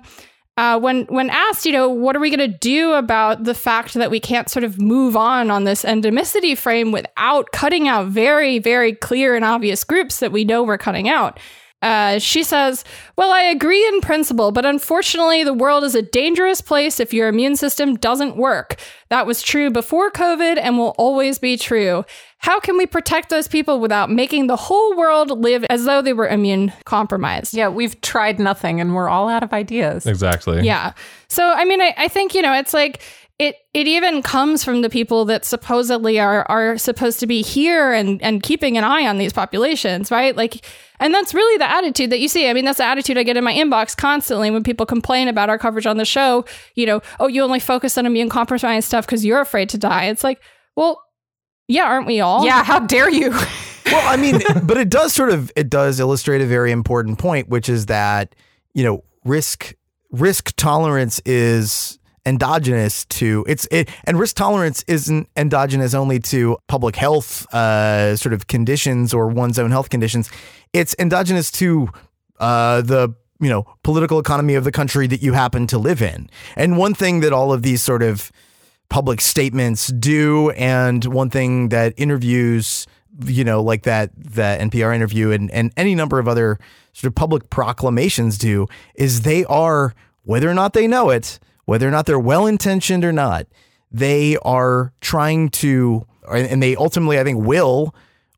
uh, when when asked, you know, what are we going to do about the fact that we can't sort of move on on this endemicity frame without cutting out very, very clear and obvious groups that we know we're cutting out? Uh, she says, Well, I agree in principle, but unfortunately, the world is a dangerous place if your immune system doesn't work. That was true before COVID and will always be true. How can we protect those people without making the whole world live as though they were immune compromised? yeah, we've tried nothing and we're all out of ideas. exactly Yeah. So, I mean, I, I think, you know, it's like, it it even comes from the people that supposedly are are supposed to be here and and keeping an eye on these populations, right? Like and that's really the attitude that you see. I mean, that's the attitude I get in my inbox constantly when people complain about our coverage on the show. You know, oh, you only focus on immune compromised stuff because you're afraid to die. It's like, well, yeah, aren't we all? Yeah, how dare you? well, I mean, but it does sort of it does illustrate a very important point, which is that you know risk risk tolerance is endogenous to it's it and risk tolerance isn't endogenous only to public health uh, sort of conditions or one's own health conditions. It's endogenous to uh, the you know political economy of the country that you happen to live in. And one thing that all of these sort of public statements do, and one thing that interviews you know like that that NPR interview and and any number of other sort of public proclamations do is they are whether or not they know it whether or not they're well intentioned or not, they are trying to, and they ultimately, I think, will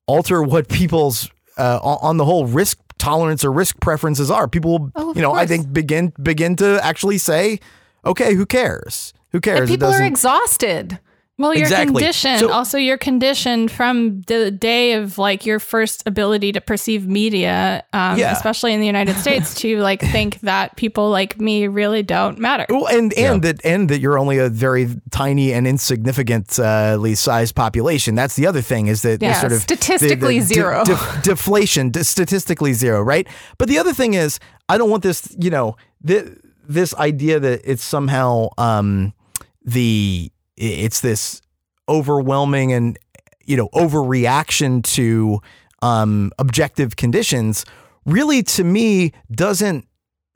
alter what people's, uh, on the whole, risk tolerance or risk preferences are. People, oh, you know, course. I think begin begin to actually say, okay, who cares? Who cares? And people are exhausted. Well, you're exactly. conditioned. So, also, you're conditioned from the day of like your first ability to perceive media, um, yeah. especially in the United States, to like think that people like me really don't matter. Well, and and yeah. that and that you're only a very tiny and insignificantly uh, sized population. That's the other thing is that yeah, sort of statistically the, the zero de- de- deflation, de- statistically zero, right? But the other thing is, I don't want this, you know, this idea that it's somehow um, the it's this overwhelming and you know overreaction to um, objective conditions really to me doesn't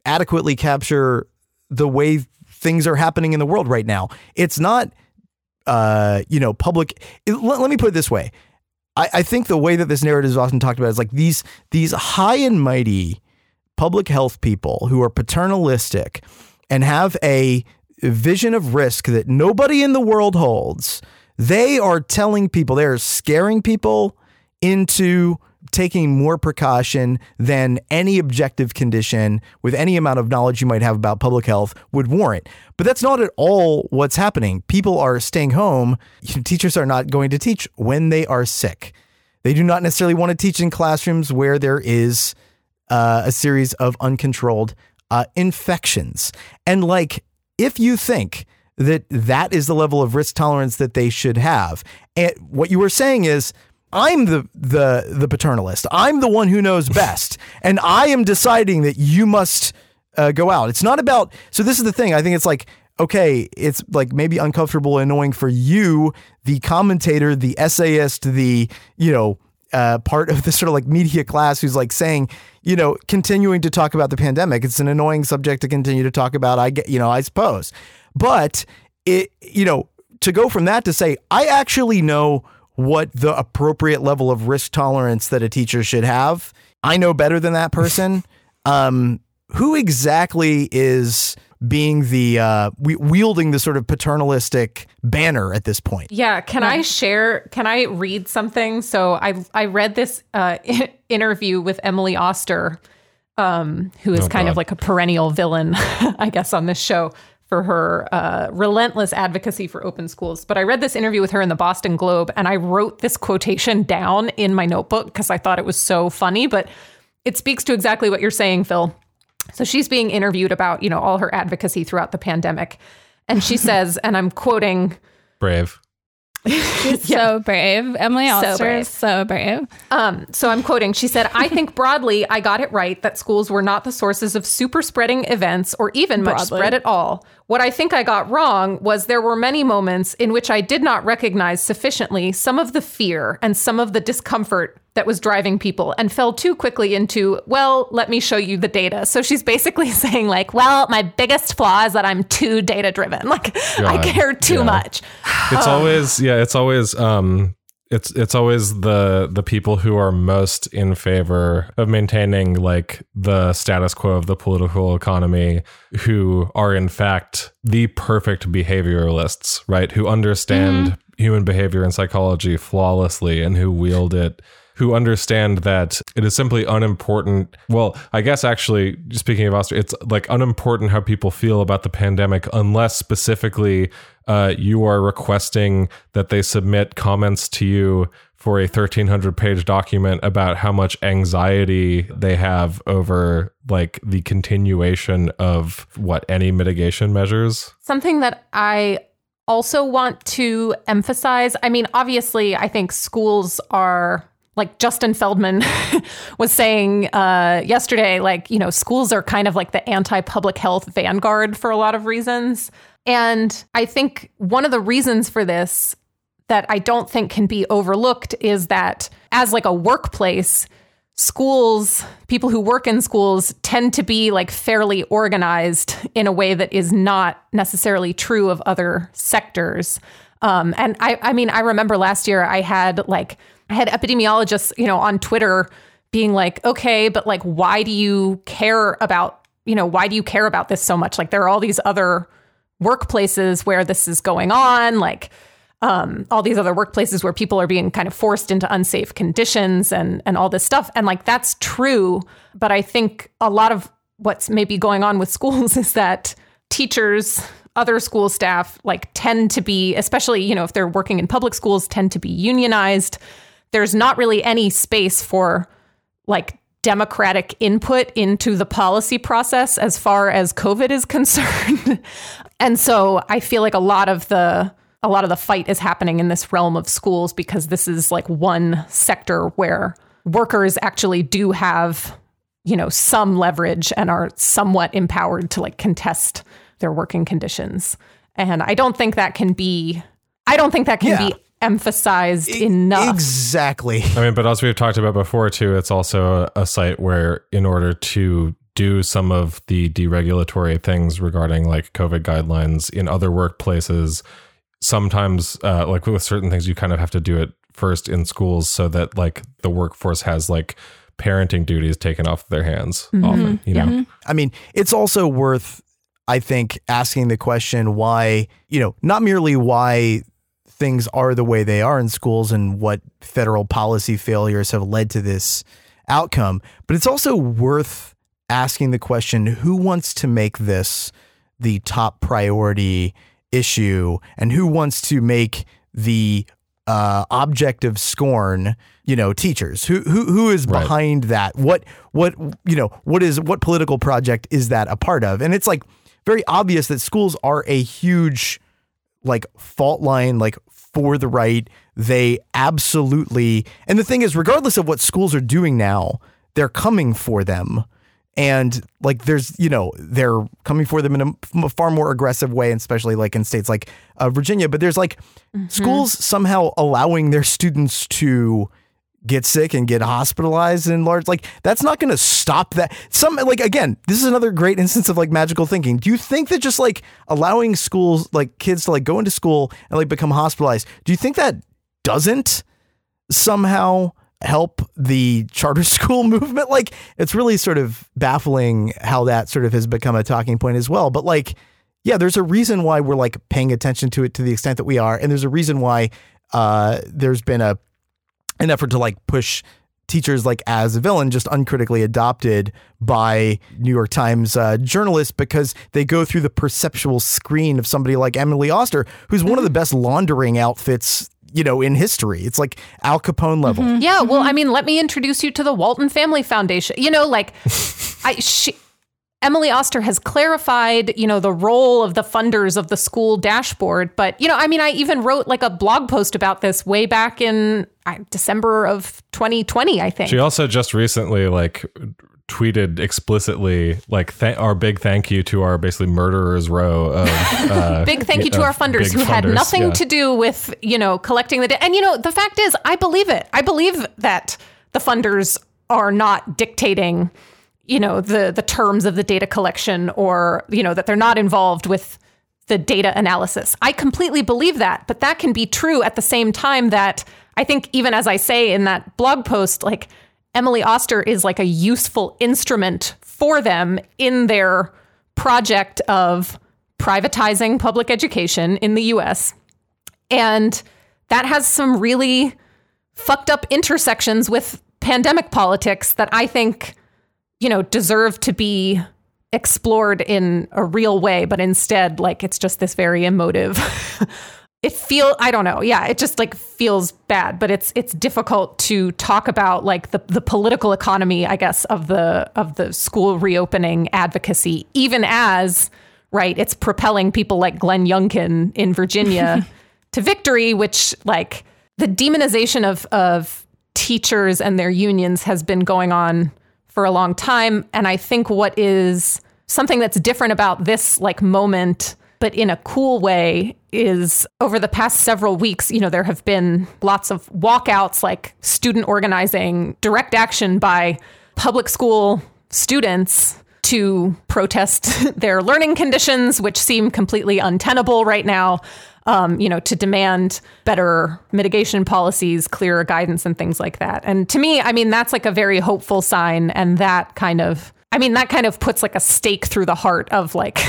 adequately capture the way things are happening in the world right now. It's not uh, you know public it, let, let, me put it this way. I, I think the way that this narrative is often talked about is like these these high and mighty public health people who are paternalistic and have a vision of risk that nobody in the world holds. They are telling people, they are scaring people into taking more precaution than any objective condition with any amount of knowledge you might have about public health would warrant. But that's not at all what's happening. People are staying home. Teachers are not going to teach when they are sick. They do not necessarily want to teach in classrooms where there is uh, a series of uncontrolled uh, infections. And like if you think that that is the level of risk tolerance that they should have, and what you were saying is, I'm the the the paternalist. I'm the one who knows best, and I am deciding that you must uh, go out. It's not about. So this is the thing. I think it's like okay, it's like maybe uncomfortable, annoying for you, the commentator, the essayist, the you know uh, part of this sort of like media class who's like saying, you know, continuing to talk about the pandemic. It's an annoying subject to continue to talk about. I get, you know, I suppose, but it, you know, to go from that to say, I actually know what the appropriate level of risk tolerance that a teacher should have. I know better than that person. Um, who exactly is being the uh, wielding the sort of paternalistic banner at this point. Yeah, can I share? Can I read something? So I I read this uh, interview with Emily Oster, um, who is oh, kind God. of like a perennial villain, I guess, on this show for her uh, relentless advocacy for open schools. But I read this interview with her in the Boston Globe, and I wrote this quotation down in my notebook because I thought it was so funny. But it speaks to exactly what you're saying, Phil. So she's being interviewed about, you know, all her advocacy throughout the pandemic. And she says, and I'm quoting Brave. She's yeah. so brave. Emily Oster so brave. is so brave. Um, so I'm quoting. She said, I think broadly, I got it right that schools were not the sources of super spreading events or even broadly. much spread at all. What I think I got wrong was there were many moments in which I did not recognize sufficiently some of the fear and some of the discomfort that was driving people and fell too quickly into, well, let me show you the data. So she's basically saying, like, well, my biggest flaw is that I'm too data driven. Like, God, I care too yeah. much. It's always, yeah, it's always, um, it's it's always the the people who are most in favor of maintaining like the status quo of the political economy who are in fact the perfect behavioralists right who understand mm-hmm. human behavior and psychology flawlessly and who wield it who understand that it is simply unimportant. Well, I guess actually, speaking of Austria, it's like unimportant how people feel about the pandemic unless specifically uh, you are requesting that they submit comments to you for a 1300 page document about how much anxiety they have over like the continuation of what any mitigation measures Something that I also want to emphasize I mean, obviously, I think schools are like Justin Feldman was saying uh, yesterday, like, you know, schools are kind of like the anti public health vanguard for a lot of reasons. And I think one of the reasons for this that I don't think can be overlooked is that as like a workplace, schools, people who work in schools tend to be like fairly organized in a way that is not necessarily true of other sectors. Um, and I, I mean, I remember last year I had like, I had epidemiologists, you know, on Twitter being like, okay, but like, why do you care about, you know, why do you care about this so much? Like, there are all these other workplaces where this is going on, like, um, all these other workplaces where people are being kind of forced into unsafe conditions and and all this stuff. And like that's true, but I think a lot of what's maybe going on with schools is that teachers, other school staff, like tend to be, especially you know if they're working in public schools, tend to be unionized. There's not really any space for like democratic input into the policy process as far as COVID is concerned. and so I feel like a lot of the a lot of the fight is happening in this realm of schools because this is like one sector where workers actually do have you know some leverage and are somewhat empowered to like contest their working conditions and i don't think that can be i don't think that can Yeah. be emphasized enough Exactly. I mean, but as we've talked about before, too, it's also a, a site where, in order to do some of the deregulatory things regarding like COVID guidelines in other workplaces, sometimes, uh, like with certain things, you kind of have to do it first in schools so that like the workforce has like parenting duties taken off their hands often, you know? I mean, it's also worth, I think, asking the question why, you know, not merely why things are the way they are in schools and what federal policy failures have led to this outcome, but it's also worth asking the question who wants to make this the top priority issue and who wants to make the uh, object of scorn, you know, teachers. Who who who is Right. behind that? What what you know? What is what political project is that a part of? And it's like very obvious that schools are a huge like fault line like for the right. They absolutely and the thing is, regardless of what schools are doing now, they're coming for them. And like, there's, you know, they're coming for them in a far more aggressive way, and especially like in states like uh, Virginia. But there's like schools somehow allowing their students to get sick and get hospitalized in large like that's not going to stop that. Some like again this is another great instance of like magical thinking. Do you think that just like allowing schools like kids to like go into school and like become hospitalized do you think that doesn't somehow help the charter school movement? Like it's really sort of baffling how that sort of has become a talking point as well. But like yeah there's a reason why we're like paying attention to it to the extent that we are and there's a reason why uh there's been a an effort to like push teachers like as a villain just uncritically adopted by New York Times uh, journalists because they go through the perceptual screen of somebody like Emily Oster, who's one of the best laundering outfits, you know, in history. It's like Al Capone level. Yeah, well, I mean, let me introduce you to the Walton Family Foundation. You know, like I she Emily Oster has clarified, you know, the role of the funders of the school dashboard, but you know, I mean, I even wrote like a blog post about this way back in December of 2020, I think. She also just recently like tweeted explicitly like th- our big thank you to our basically murderers row of uh, Big thank you to our funders who had nothing yeah. to do with, you know, collecting the data. And, you know, the fact is, I believe it. I believe that the funders are not dictating, you know, the, the terms of the data collection or, you know, that they're not involved with the data analysis. I completely believe that. But that can be true at the same time that I think, even as I say in that blog post, like Emily Oster is like a useful instrument for them in their project of privatizing public education in the US. And that has some really fucked up intersections with pandemic politics that I think, you know, deserve to be explored in a real way, but instead, like, it's just this very emotive. it feel I don't know. Yeah, it just like feels bad, but it's it's difficult to talk about like the the political economy, I guess, of the of the school reopening advocacy, even as right, it's propelling people like Glenn Youngkin in Virginia to victory, which like the demonization of of teachers and their unions has been going on for a long time. And I think what is something that's different about this like moment, but in a cool way, is over the past several weeks, you know, there have been lots of walkouts, like student organizing, direct action by public school students to protest their learning conditions, which seem completely untenable right now um, you know, to demand better mitigation policies, clearer guidance, and things like that. And to me, I mean, that's like a very hopeful sign. And that kind of, I mean, that kind of puts like a stake through the heart of like,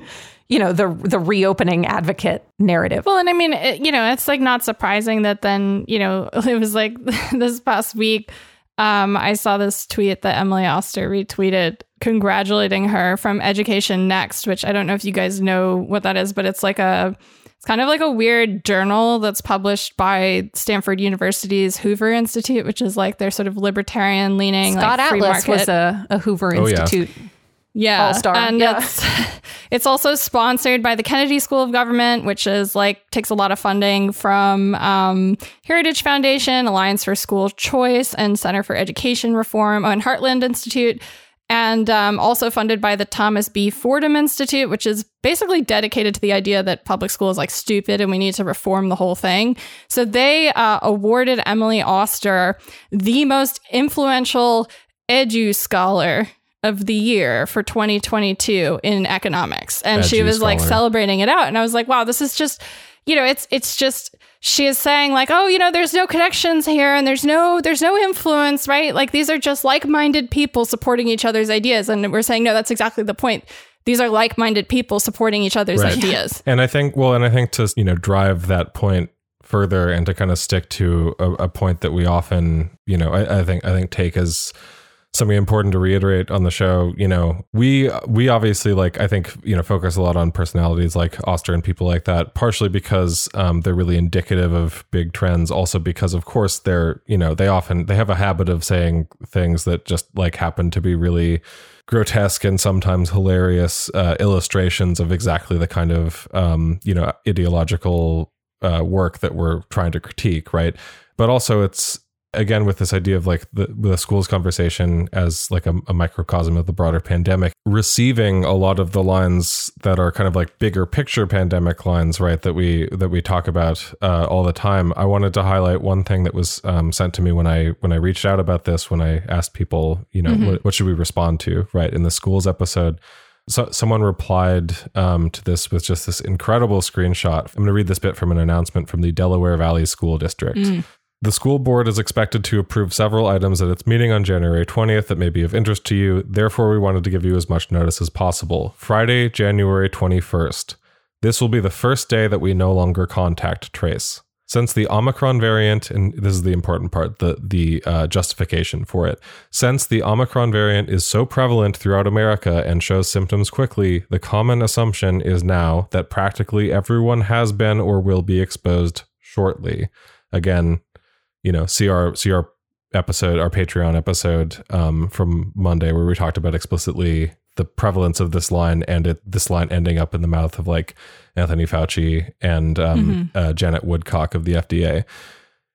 you know, the the reopening advocate narrative. Well, and I mean, it, you know, it's like not surprising that then, you know, it was like this past week. Um, I saw this tweet that Emily Oster retweeted congratulating her from Education Next, which I don't know if you guys know what that is, but it's like a it's kind of like a weird journal that's published by Stanford University's Hoover Institute, which is like their sort of libertarian leaning. Scott like, free Atlas market. was a, a Hoover Oh, yeah. Institute. yeah, all-star. and Yeah. it's it's also sponsored by the Kennedy School of Government, which is like takes a lot of funding from um, Heritage Foundation, Alliance for School Choice, and Center for Education Reform, oh, and Heartland Institute. And um, also funded by the Thomas B. Fordham Institute, which is basically dedicated to the idea that public school is like stupid and we need to reform the whole thing. So they uh, awarded Emily Oster the most influential edu scholar of the year for 2022 in economics and she Edu was like celebrating it out and i was like wow this is just you know it's it's just she is saying like oh you know there's no connections here and there's no there's no influence right? Like these are just like-minded people supporting each other's ideas. And we're saying no that's exactly the point. These are like-minded people supporting each other's Right. ideas. And I think, well, and I think to, you know, drive that point further and to kind of stick to a, a point that we often, you know, I, I think, I think take as something important to reiterate on the show, you know, we, we obviously like, I think, you know, focus a lot on personalities like Oster and people like that, partially because um, they're really indicative of big trends. Also because of course they're, you know, they often, they have a habit of saying things that just like happen to be really, grotesque and sometimes hilarious uh, illustrations of exactly the kind of um, you know ideological uh, work that we're trying to critique, right? But also, it's again with this idea of like the, the schools conversation as like a, a microcosm of the broader pandemic, receiving a lot of the lines that are kind of like bigger picture pandemic lines, right? That we that we talk about uh, all the time. I wanted to highlight one thing that was um, sent to me when I when I reached out about this when I asked people, you know, what, what should we respond to, right? In the schools episode. So someone replied um, to this with just this incredible screenshot. I'm going to read this bit from an announcement from the Delaware Valley School District. The school board is expected to approve several items at its meeting on January 20th that may be of interest to you. Therefore, we wanted to give you as much notice as possible. Friday, January 21st. This will be the first day that we no longer contact trace. Since the Omicron variant, and this is the important part, the the uh, justification for it. Since the Omicron variant is so prevalent throughout America and shows symptoms quickly, the common assumption is now that practically everyone has been or will be exposed shortly. Again, you know, see our see our episode, our Patreon episode um, from Monday, where we talked about explicitly the prevalence of this line and it this line ending up in the mouth of like Anthony Fauci and um, uh, Janet Woodcock of the FDA.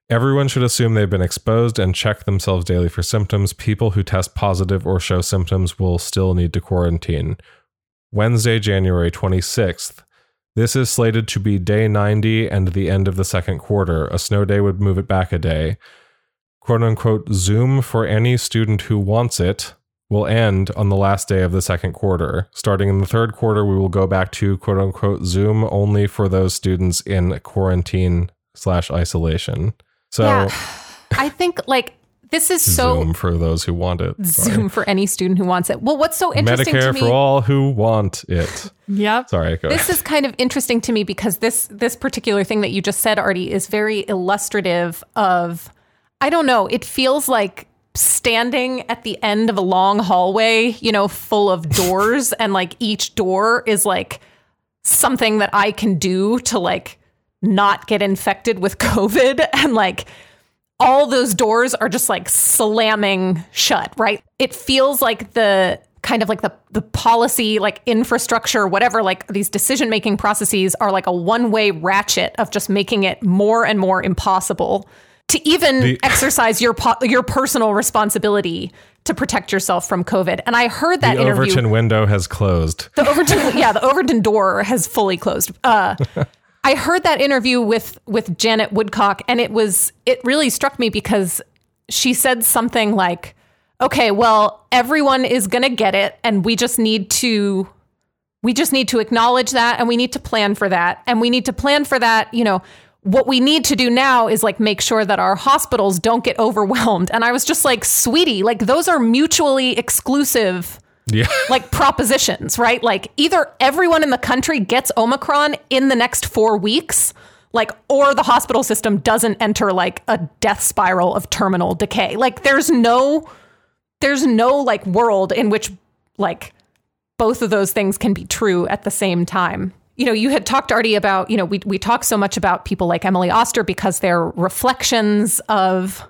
Everyone should assume they've been exposed and check themselves daily for symptoms. People who test positive or show symptoms will still need to quarantine. Wednesday, January 26th. This is slated to be day 90 and the end of the second quarter. A snow day would move it back a day. Quote unquote, Zoom for any student who wants it will end on the last day of the second quarter. Starting in the third quarter, we will go back to quote unquote Zoom only for those students in quarantine slash isolation. So yeah. I think like this is so Zoom for those who want it. Sorry. Zoom for any student who wants it. Well, what's so interesting to Medicare me for all who want it. yep Sorry, go this is kind of interesting to me because this this particular thing that you just said, Artie, is very illustrative of I don't know. It feels like standing at the end of a long hallway, you know, full of doors, and like each door is like something that I can do to like not get infected with COVID. And like all those doors are just like slamming shut, right? It feels like the kind of like the the policy like infrastructure whatever like these decision making processes are like a one way ratchet of just making it more and more impossible to even The- exercise your po- your personal responsibility to protect yourself from covid and i heard that the interview Overton window has closed. the Overton, yeah, the Overton door has fully closed. Uh, I heard that interview with with Janet Woodcock, and it was it really struck me because she said something like, "Okay, well, everyone is going to get it, and we just need to." We just need to acknowledge that and we need to plan for that. And we need to plan for that, you know, what we need to do now is like make sure that our hospitals don't get overwhelmed. And I was just like, sweetie, like those are mutually exclusive Yeah. like propositions, right? Like either everyone in the country gets Omicron in the next four weeks, like, or the hospital system doesn't enter like a death spiral of terminal decay. Like there's no, there's no like world in which like both of those things can be true at the same time. You know, you had talked already about, you know, we we talk so much about people like Emily Oster because they're reflections of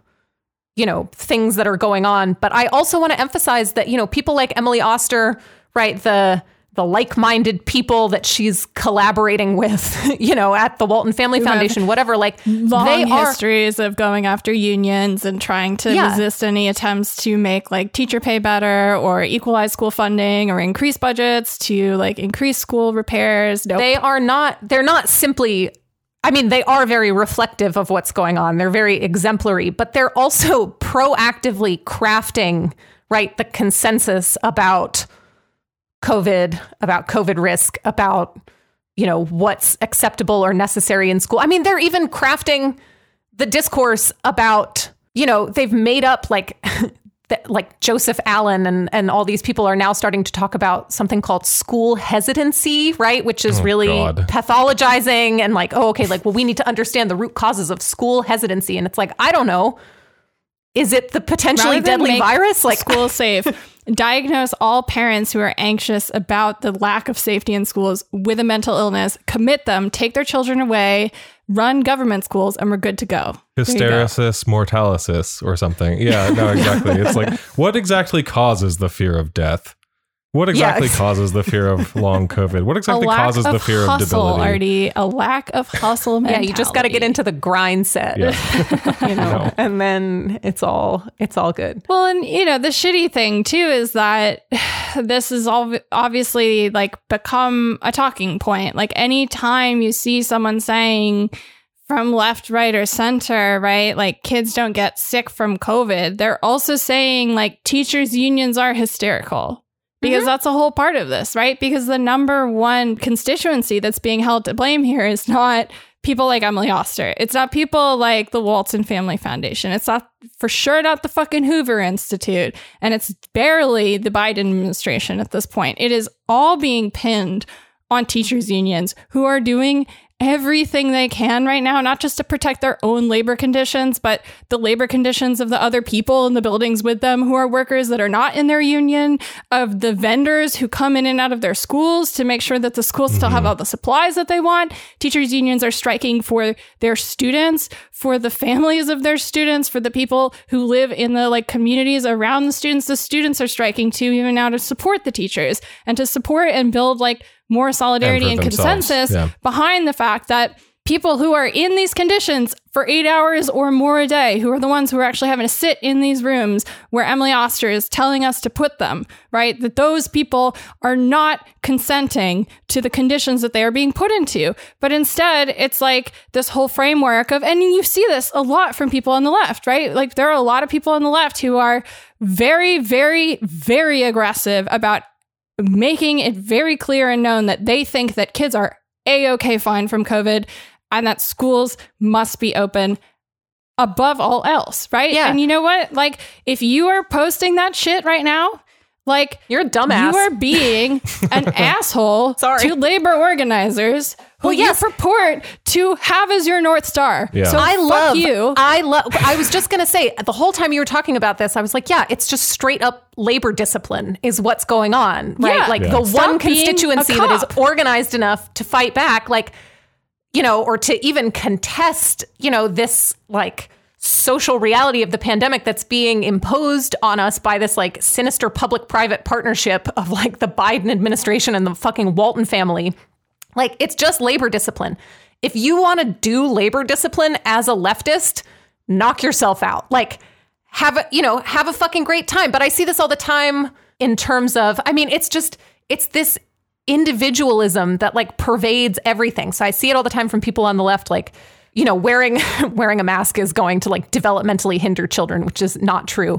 you know things that are going on but i also want to emphasize that you know people like emily oster right the the like-minded people that she's collaborating with you know at the walton family foundation whatever like long they are histories of going after unions and trying to Yeah. resist any attempts to make like teacher pay better or equalize school funding or increase budgets to like increase school repairs. Nope. they are not they're not simply I mean, they are very reflective of what's going on. They're very exemplary, but they're also proactively crafting, right, the consensus about COVID, about COVID risk, about, you know, what's acceptable or necessary in school. I mean, they're even crafting the discourse about, you know, they've made up like that like Joseph Allen and and all these people are now starting to talk about something called school hesitancy, right? Which is Oh, really God. pathologizing and like, oh, okay, like, well, we need to understand the root causes of school hesitancy. And it's like, I don't know. Is it the potentially Rather deadly virus? Like school safe. Diagnose all parents who are anxious about the lack of safety in schools with a mental illness, commit them, take their children away, run government schools, and we're good to go. Go. Hysteresis mortalicis or something. Yeah, no, exactly. it's like, what exactly causes the fear of death? What exactly Yes. causes the fear of long COVID? What A exactly lack causes of the fear hustle, of debility? Artie. A lack of hustle yeah, you just got to get into the grind set, Yeah. you know, No. and then it's all it's all good. Well, and you know, the shitty thing too is that this is all obviously like become a talking point. Like anytime you see someone saying from left, right, or center, right, like kids don't get sick from COVID, they're also saying like teachers' unions are hysterical. Because mm-hmm. that's a whole part of this, right? Because the number one constituency that's being held to blame here is not people like Emily Oster. It's not people like the Walton Family Foundation. It's not for sure not the fucking Hoover Institute. And it's barely the Biden administration at this point. It is all being pinned on teachers' unions who are doing everything they can right now, not just to protect their own labor conditions, but the labor conditions of the other people in the buildings with them who are workers that are not in their union, of the vendors who come in and out of their schools to make sure that the schools still have mm-hmm. all the supplies that they want. Teachers' unions are striking for their students, for the families of their students, for the people who live in the like communities around the students. The students are striking too, even now to support the teachers and to support and build like more solidarity And and, consensus yeah. behind the fact that people who are in these conditions for eight hours or more a day, who are the ones who are actually having to sit in these rooms where Emily Oster is telling us to put them, right? That those people are not consenting to the conditions that they are being put into. But instead, it's like this whole framework of, and you see this a lot from people on the left, right? Like there are a lot of people on the left who are very, very, very aggressive about making it very clear and known that they think that kids are a okay fine from COVID and that schools must be open above all else, right? Yeah. And you know what? Like, if you are posting that shit right now Like You're a dumbass. You are being an asshole Sorry. to labor organizers who Well, yes. you purport to have as your north star. Yeah. So I fuck love you. I love I was just gonna say the whole time you were talking about this, I was like, yeah, it's just straight up labor discipline is what's going on. Right. Yeah. Like Yeah. the Stop one constituency that is organized enough to fight back, like, you know, or to even contest, you know, this like social reality of the pandemic that's being imposed on us by this like sinister public private partnership of like the Biden administration and the fucking Walton family. Like it's just labor discipline. If you want to do labor discipline as a leftist, knock yourself out. Like have a, you know, have a fucking great time. But I see this all the time in terms of I mean, it's just it's this individualism that like pervades everything. So I see it all the time from people on the left like you know, wearing wearing a mask is going to like developmentally hinder children, which is not true.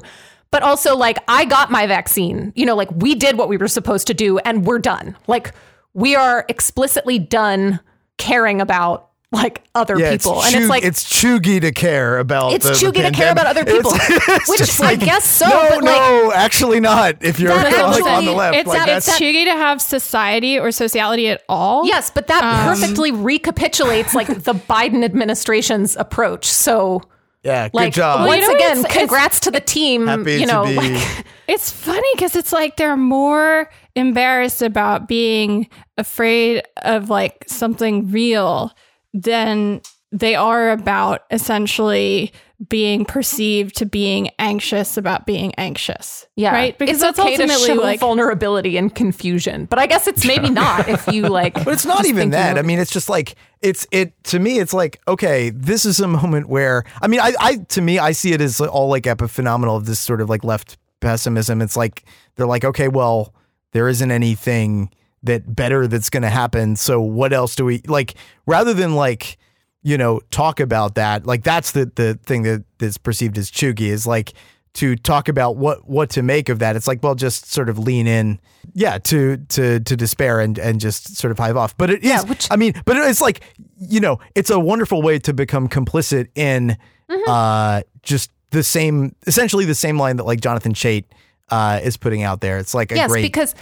But also like I got my vaccine. You know, like we did what we were supposed to do and we're done. Like we are explicitly done caring about like other Yeah, people. it's and it's like it's cheugy to care about. It's the, the cheugy to care about other people, It's- it's which just I guess so, No, but, like- no, actually not. If you're That like actually- on the left, it's like that, that's it's cheugy to have society or sociality at all. Yes, but that Um, perfectly recapitulates like the Biden administration's approach. So yeah. Good like job. Well, you once know, again, it's- it's- congrats to the team. Happy you know, to be. like It's funny because it's like they're more embarrassed about being afraid of like something real than they are about essentially being perceived to being anxious about being anxious. yeah, Right? Because it's that's okay to ultimately show like vulnerability and confusion. But I guess it's maybe not if you like. But it's not even that. know- I mean, it's just like it's it to me. It's like okay, this is a moment where I mean, I, I to me, I see it as all like epiphenomenal of this sort of like left pessimism. It's like they're like, okay, well, there isn't anything that better that's going to happen. So what else do we like? Rather than like you know talk about that, like that's the the thing that that is perceived as cheugy is like to talk about what what to make of that. It's like well, just sort of lean in, yeah, to to to despair and and just sort of hive off. But it is, Yeah, which- I mean, but it's like you know, it's a wonderful way to become complicit in Mm-hmm. uh just the same, essentially the same line that like Jonathan Chait uh is putting out there. It's like a yes, great because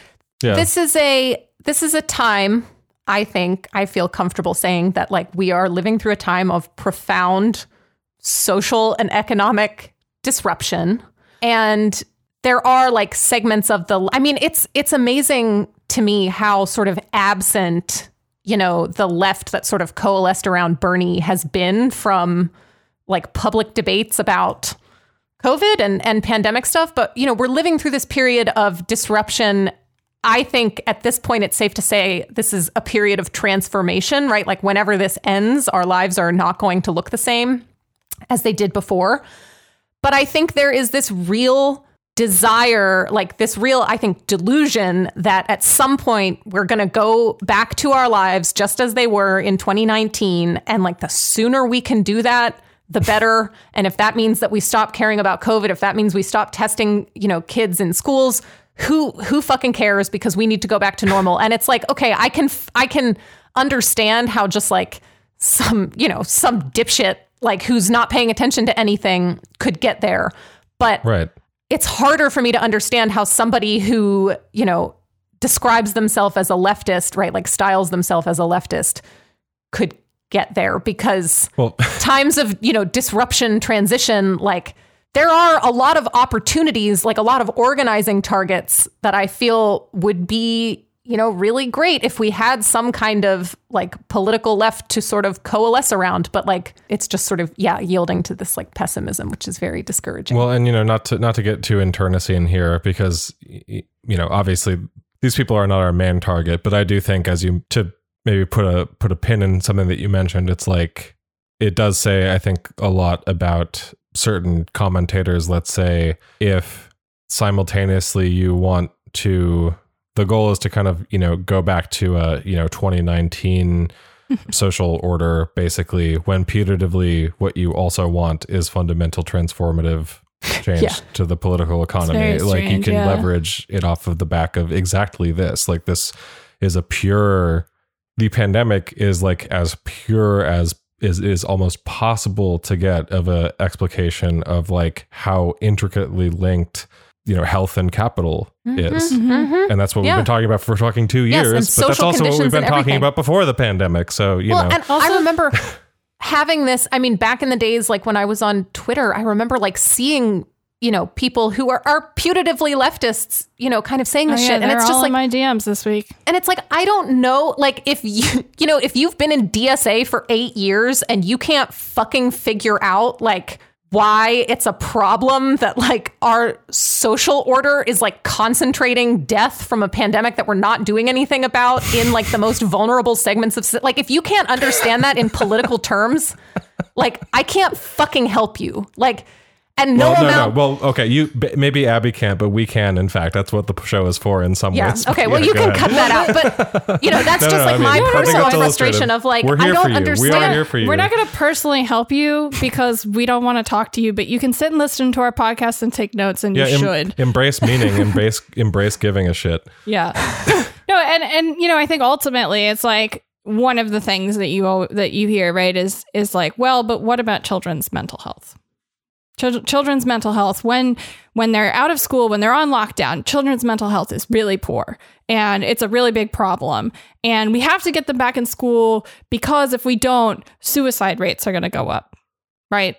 Yeah. this is a this is a time I think I feel comfortable saying that like we are living through a time of profound social and economic disruption and there are like segments of the I mean it's it's amazing to me how sort of absent you know the left that sort of coalesced around Bernie has been from like public debates about COVID and, and pandemic stuff, but you know, we're living through this period of disruption. I think at this point it's safe to say this is a period of transformation, right? Like whenever this ends, our lives are not going to look the same as they did before. But I think there is this real desire, like this real, I think, delusion that at some point we're going to go back to our lives just as they were in 2019. And like the sooner we can do that, the better. And if that means that we stop caring about COVID, if that means we stop testing, you know, kids in schools, who who fucking cares? Because we need to go back to normal. And it's like, okay, I can I can understand how just like some you know some dipshit like who's not paying attention to anything could get there, but Right. it's harder for me to understand how somebody who, you know, describes themselves as a leftist, right, like styles themselves as a leftist, could get there because Well, times of, you know, disruption, transition, like there are a lot of opportunities, like a lot of organizing targets that I feel would be, you know, really great if we had some kind of like political left to sort of coalesce around, but like it's just sort of yeah, yielding to this like pessimism, which is very discouraging. Well, and you know, not to not to get too internecine here, because you know, obviously these people are not our main target. But I do think, as you to maybe put a put a pin in something that you mentioned, it's like it does say, I think, a lot about certain commentators. Let's say if simultaneously you want to, the goal is to kind of you know go back to a you know 2019 social order basically when putatively what you also want is fundamental transformative change Yeah. to the political economy very like you can yeah. leverage it off of the back of exactly this like this is a pure the pandemic is like as pure as is is almost possible to get of a explication of like how intricately linked you know health and capital is, Mhm. and that's what Yeah. we've been talking about for fucking two Yes, years. and but that's also what we've been talking everything. about before the pandemic. So you well, know, and I remember having this. I mean, back in the days, like when I was on Twitter, I remember like seeing, you know, people who are, are putatively leftists, you know, kind of saying Oh, yeah, shit. And it's just like, in my DMs this week. and it's like, I don't know, like if you, you know, if you've been in DSA for eight years and you can't fucking figure out like, why it's a problem that like our social order is like concentrating death from a pandemic that we're not doing anything about in like the most vulnerable segments of like if you can't understand that in political terms like I can't fucking help you like and no well, no, amount no. Well, okay. You maybe Abby can't, but we can. In fact, that's what the show is for in some yeah. ways. Okay. Well, Yeah, you can ahead. cut that out. But you know, that's No, just like I mean, my personal frustration of like I don't you. We are understand. here for you. We're not going to personally help you because we don't want to talk to you, but you can sit and listen to our podcast and take notes, and yeah, you em- should. embrace meaning, embrace embrace giving a shit. Yeah. no, and and you know, I think ultimately it's like one of the things that you that you hear, right, is is like, well, but what about children's mental health? Chil- children's mental health when when they're out of school, when they're on lockdown, children's mental health is really poor and it's a really big problem. And we have to get them back in school because if we don't, suicide rates are going to go up. Right?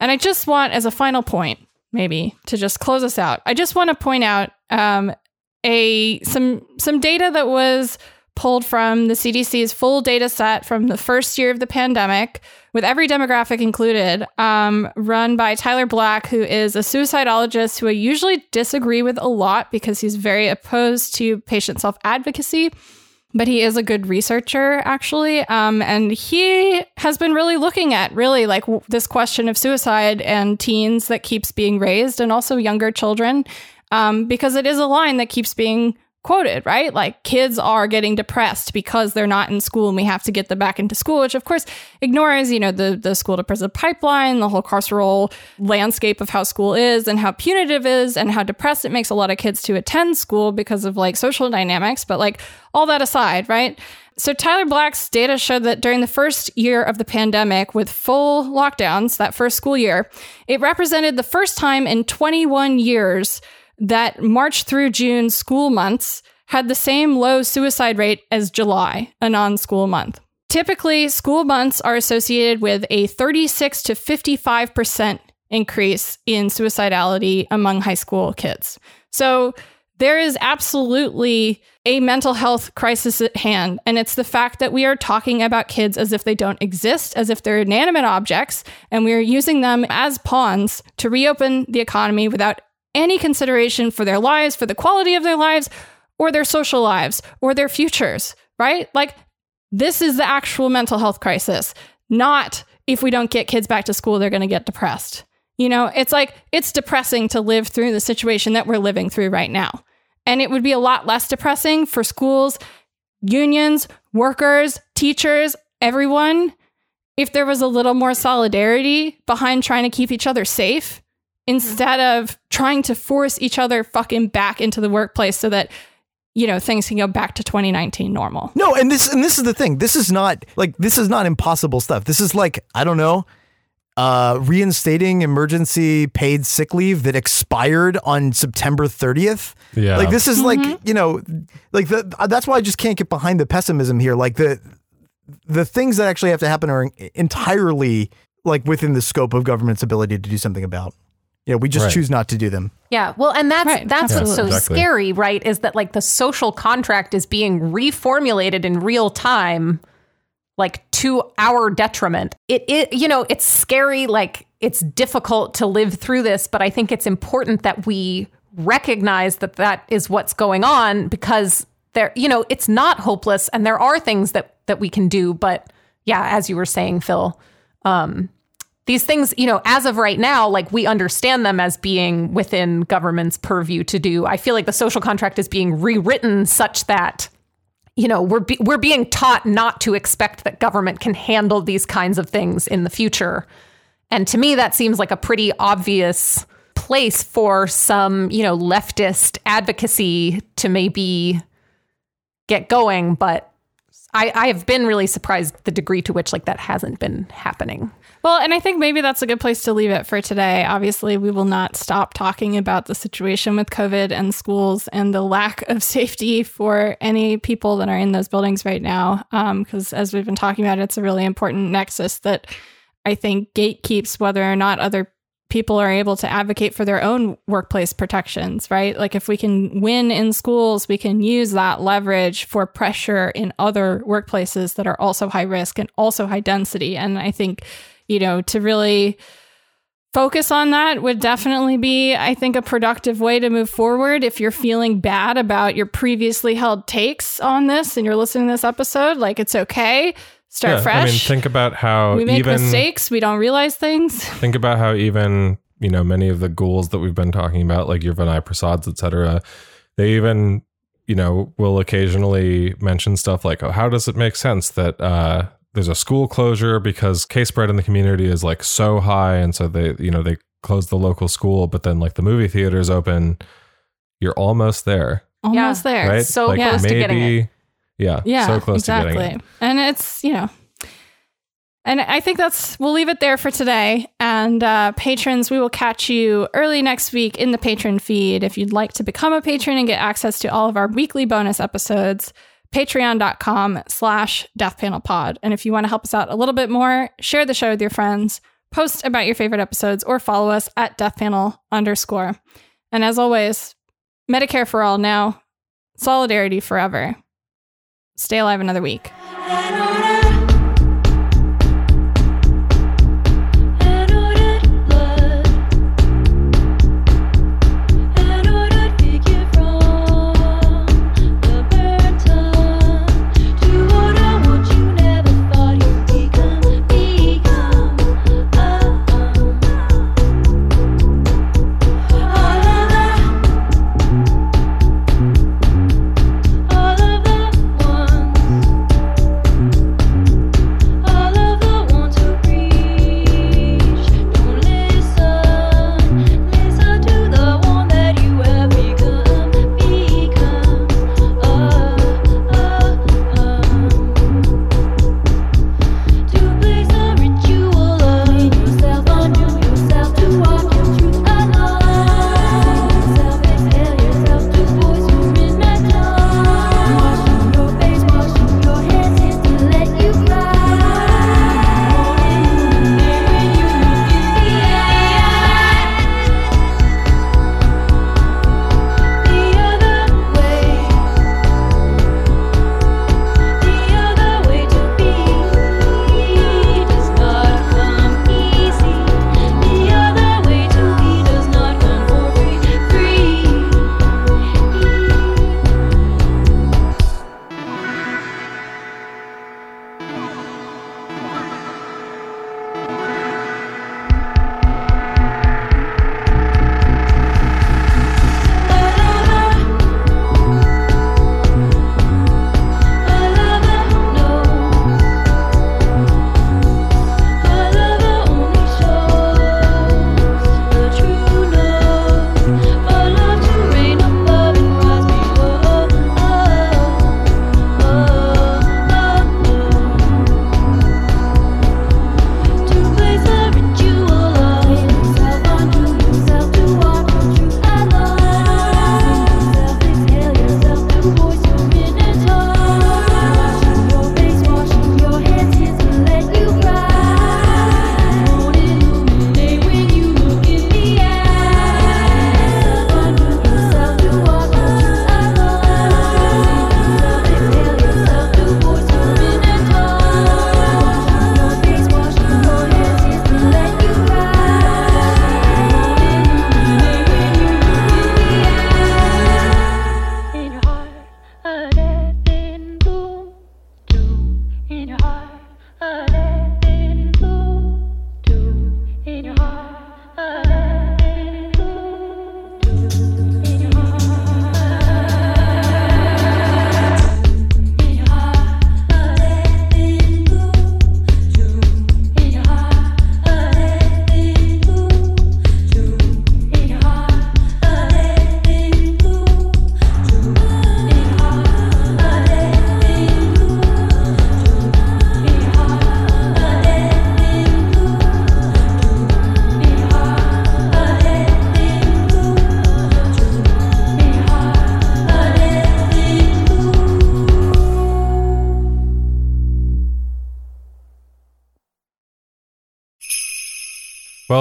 And I just want as a final point, maybe to just close us out. I just want to point out um, a some some data that was pulled from the CDC's full data set from the first year of the pandemic, with every demographic included, um, run by Tyler Black, who is a suicidologist who I usually disagree with a lot because he's very opposed to patient self advocacy. But he is a good researcher, actually. Um, and he has been really looking at really like w- this question of suicide and teens that keeps being raised, and also younger children, um, because it is a line that keeps being quoted, right? Like kids are getting depressed because they're not in school and we have to get them back into school, which of course ignores, you know, the the school to prison pipeline, the whole carceral landscape of how school is and how punitive it is and how depressed it makes a lot of kids to attend school because of like social dynamics, but like all that aside, right? So Tyler Black's data showed that during the first year of the pandemic with full lockdowns, that first school year, it represented the first time in 21 years that March through June school months had the same low suicide rate as July, a non school month. Typically, school months are associated with a 36 to 55% increase in suicidality among high school kids. So there is absolutely a mental health crisis at hand. And it's the fact that we are talking about kids as if they don't exist, as if they're inanimate objects, and we are using them as pawns to reopen the economy without any consideration for their lives, for the quality of their lives, or their social lives, or their futures, right? Like, this is the actual mental health crisis, not if we don't get kids back to school, they're going to get depressed. You know, it's like it's depressing to live through the situation that we're living through right now. And it would be a lot less depressing for schools, unions, workers, teachers, everyone, if there was a little more solidarity behind trying to keep each other safe instead of trying to force each other fucking back into the workplace so that you know things can go back to 2019 normal. No, and this and this is the thing. This is not like this is not impossible stuff. This is like I don't know, uh, reinstating emergency paid sick leave that expired on September 30th. Yeah. Like this is like you know, like the, that's why I just can't get behind the pessimism here. Like the the things that actually have to happen are entirely like within the scope of government's ability to do something about. You know, we just Right. choose not to do them. Yeah, well, and that's Right, that's what's so. Exactly. scary, right? Is that like the social contract is being reformulated in real time, like to our detriment. It, it, you know, it's scary. Like it's difficult to live through this, but I think it's important that we recognize that that is what's going on because there, you know, it's not hopeless, and there are things that that we can do. But yeah, as you were saying, Phil, um, these things, you know, as of right now, like we understand them as being within government's purview to do. I feel like the social contract is being rewritten such that, you know, we're be- we're being taught not to expect that government can handle these kinds of things in the future. And to me, that seems like a pretty obvious place for some, you know, leftist advocacy to maybe get going. But I, I have been really surprised the degree to which like that hasn't been happening. Well, and I think maybe that's a good place to leave it for today. Obviously, we will not stop talking about the situation with COVID and schools and the lack of safety for any people that are in those buildings right now. Because um, as we've been talking about, it's a really important nexus that I think gatekeeps whether or not other people are able to advocate for their own workplace protections, right? Like if we can win in schools, we can use that leverage for pressure in other workplaces that are also high risk and also high density. And I think, you know, to really focus on that would definitely be, I think, a productive way to move forward. If you're feeling bad about your previously held takes on this and you're listening to this episode, like it's okay start Yeah, fresh. I mean, think about how we make even mistakes. We don't realize things. think about how even you know many of the ghouls that we've been talking about, like your Vinay Prasads, etc. They even you know will occasionally mention stuff like, "Oh, how does it make sense that uh, there's a school closure because case spread in the community is like so high, and so they you know they close the local school, but then like the movie theater is open, you're almost there, Almost there. right? So like close to getting it. Yeah, Yeah, so close exactly. to getting it. And it's, you know, and I think that's, we'll leave it there for today. And uh, patrons, we will catch you early next week in the patron feed. If you'd like to become a patron and get access to all of our weekly bonus episodes, patreon.com slash deathpanelpod. And if you want to help us out a little bit more, share the show with your friends, post about your favorite episodes, or follow us at deathpanel underscore. And as always, Medicare for all now, solidarity forever. Stay alive another week.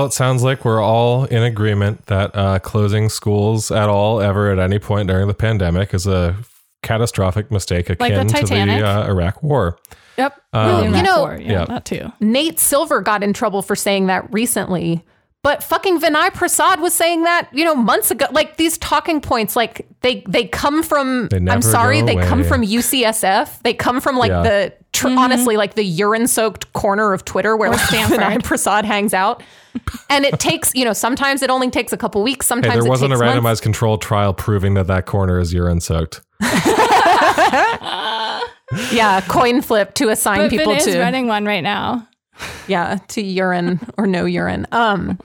Well, it sounds like we're all in agreement that uh, closing schools at all, ever at any point during the pandemic, is a catastrophic mistake the akin to the uh, Iraq War. Yep. Um, Really you know- War, yeah, Yeah. that too. Nate Silver got in trouble for saying that recently. But fucking Vinay Prasad was saying that, you know, months ago. Like these talking points, like they they come from. They I'm sorry, go they come from UCSF. They come from like Yeah. the tr- honestly like the urine soaked corner of Twitter where like, Stanford. Vinay Prasad hangs out. And it takes, you know, sometimes it only takes a couple weeks. Hey, Sometimes there it wasn't a randomized months. controlled trial proving that that corner is urine soaked. Yeah, coin flip to assign But people Vin is to running one right now. yeah to urine or no urine. Um,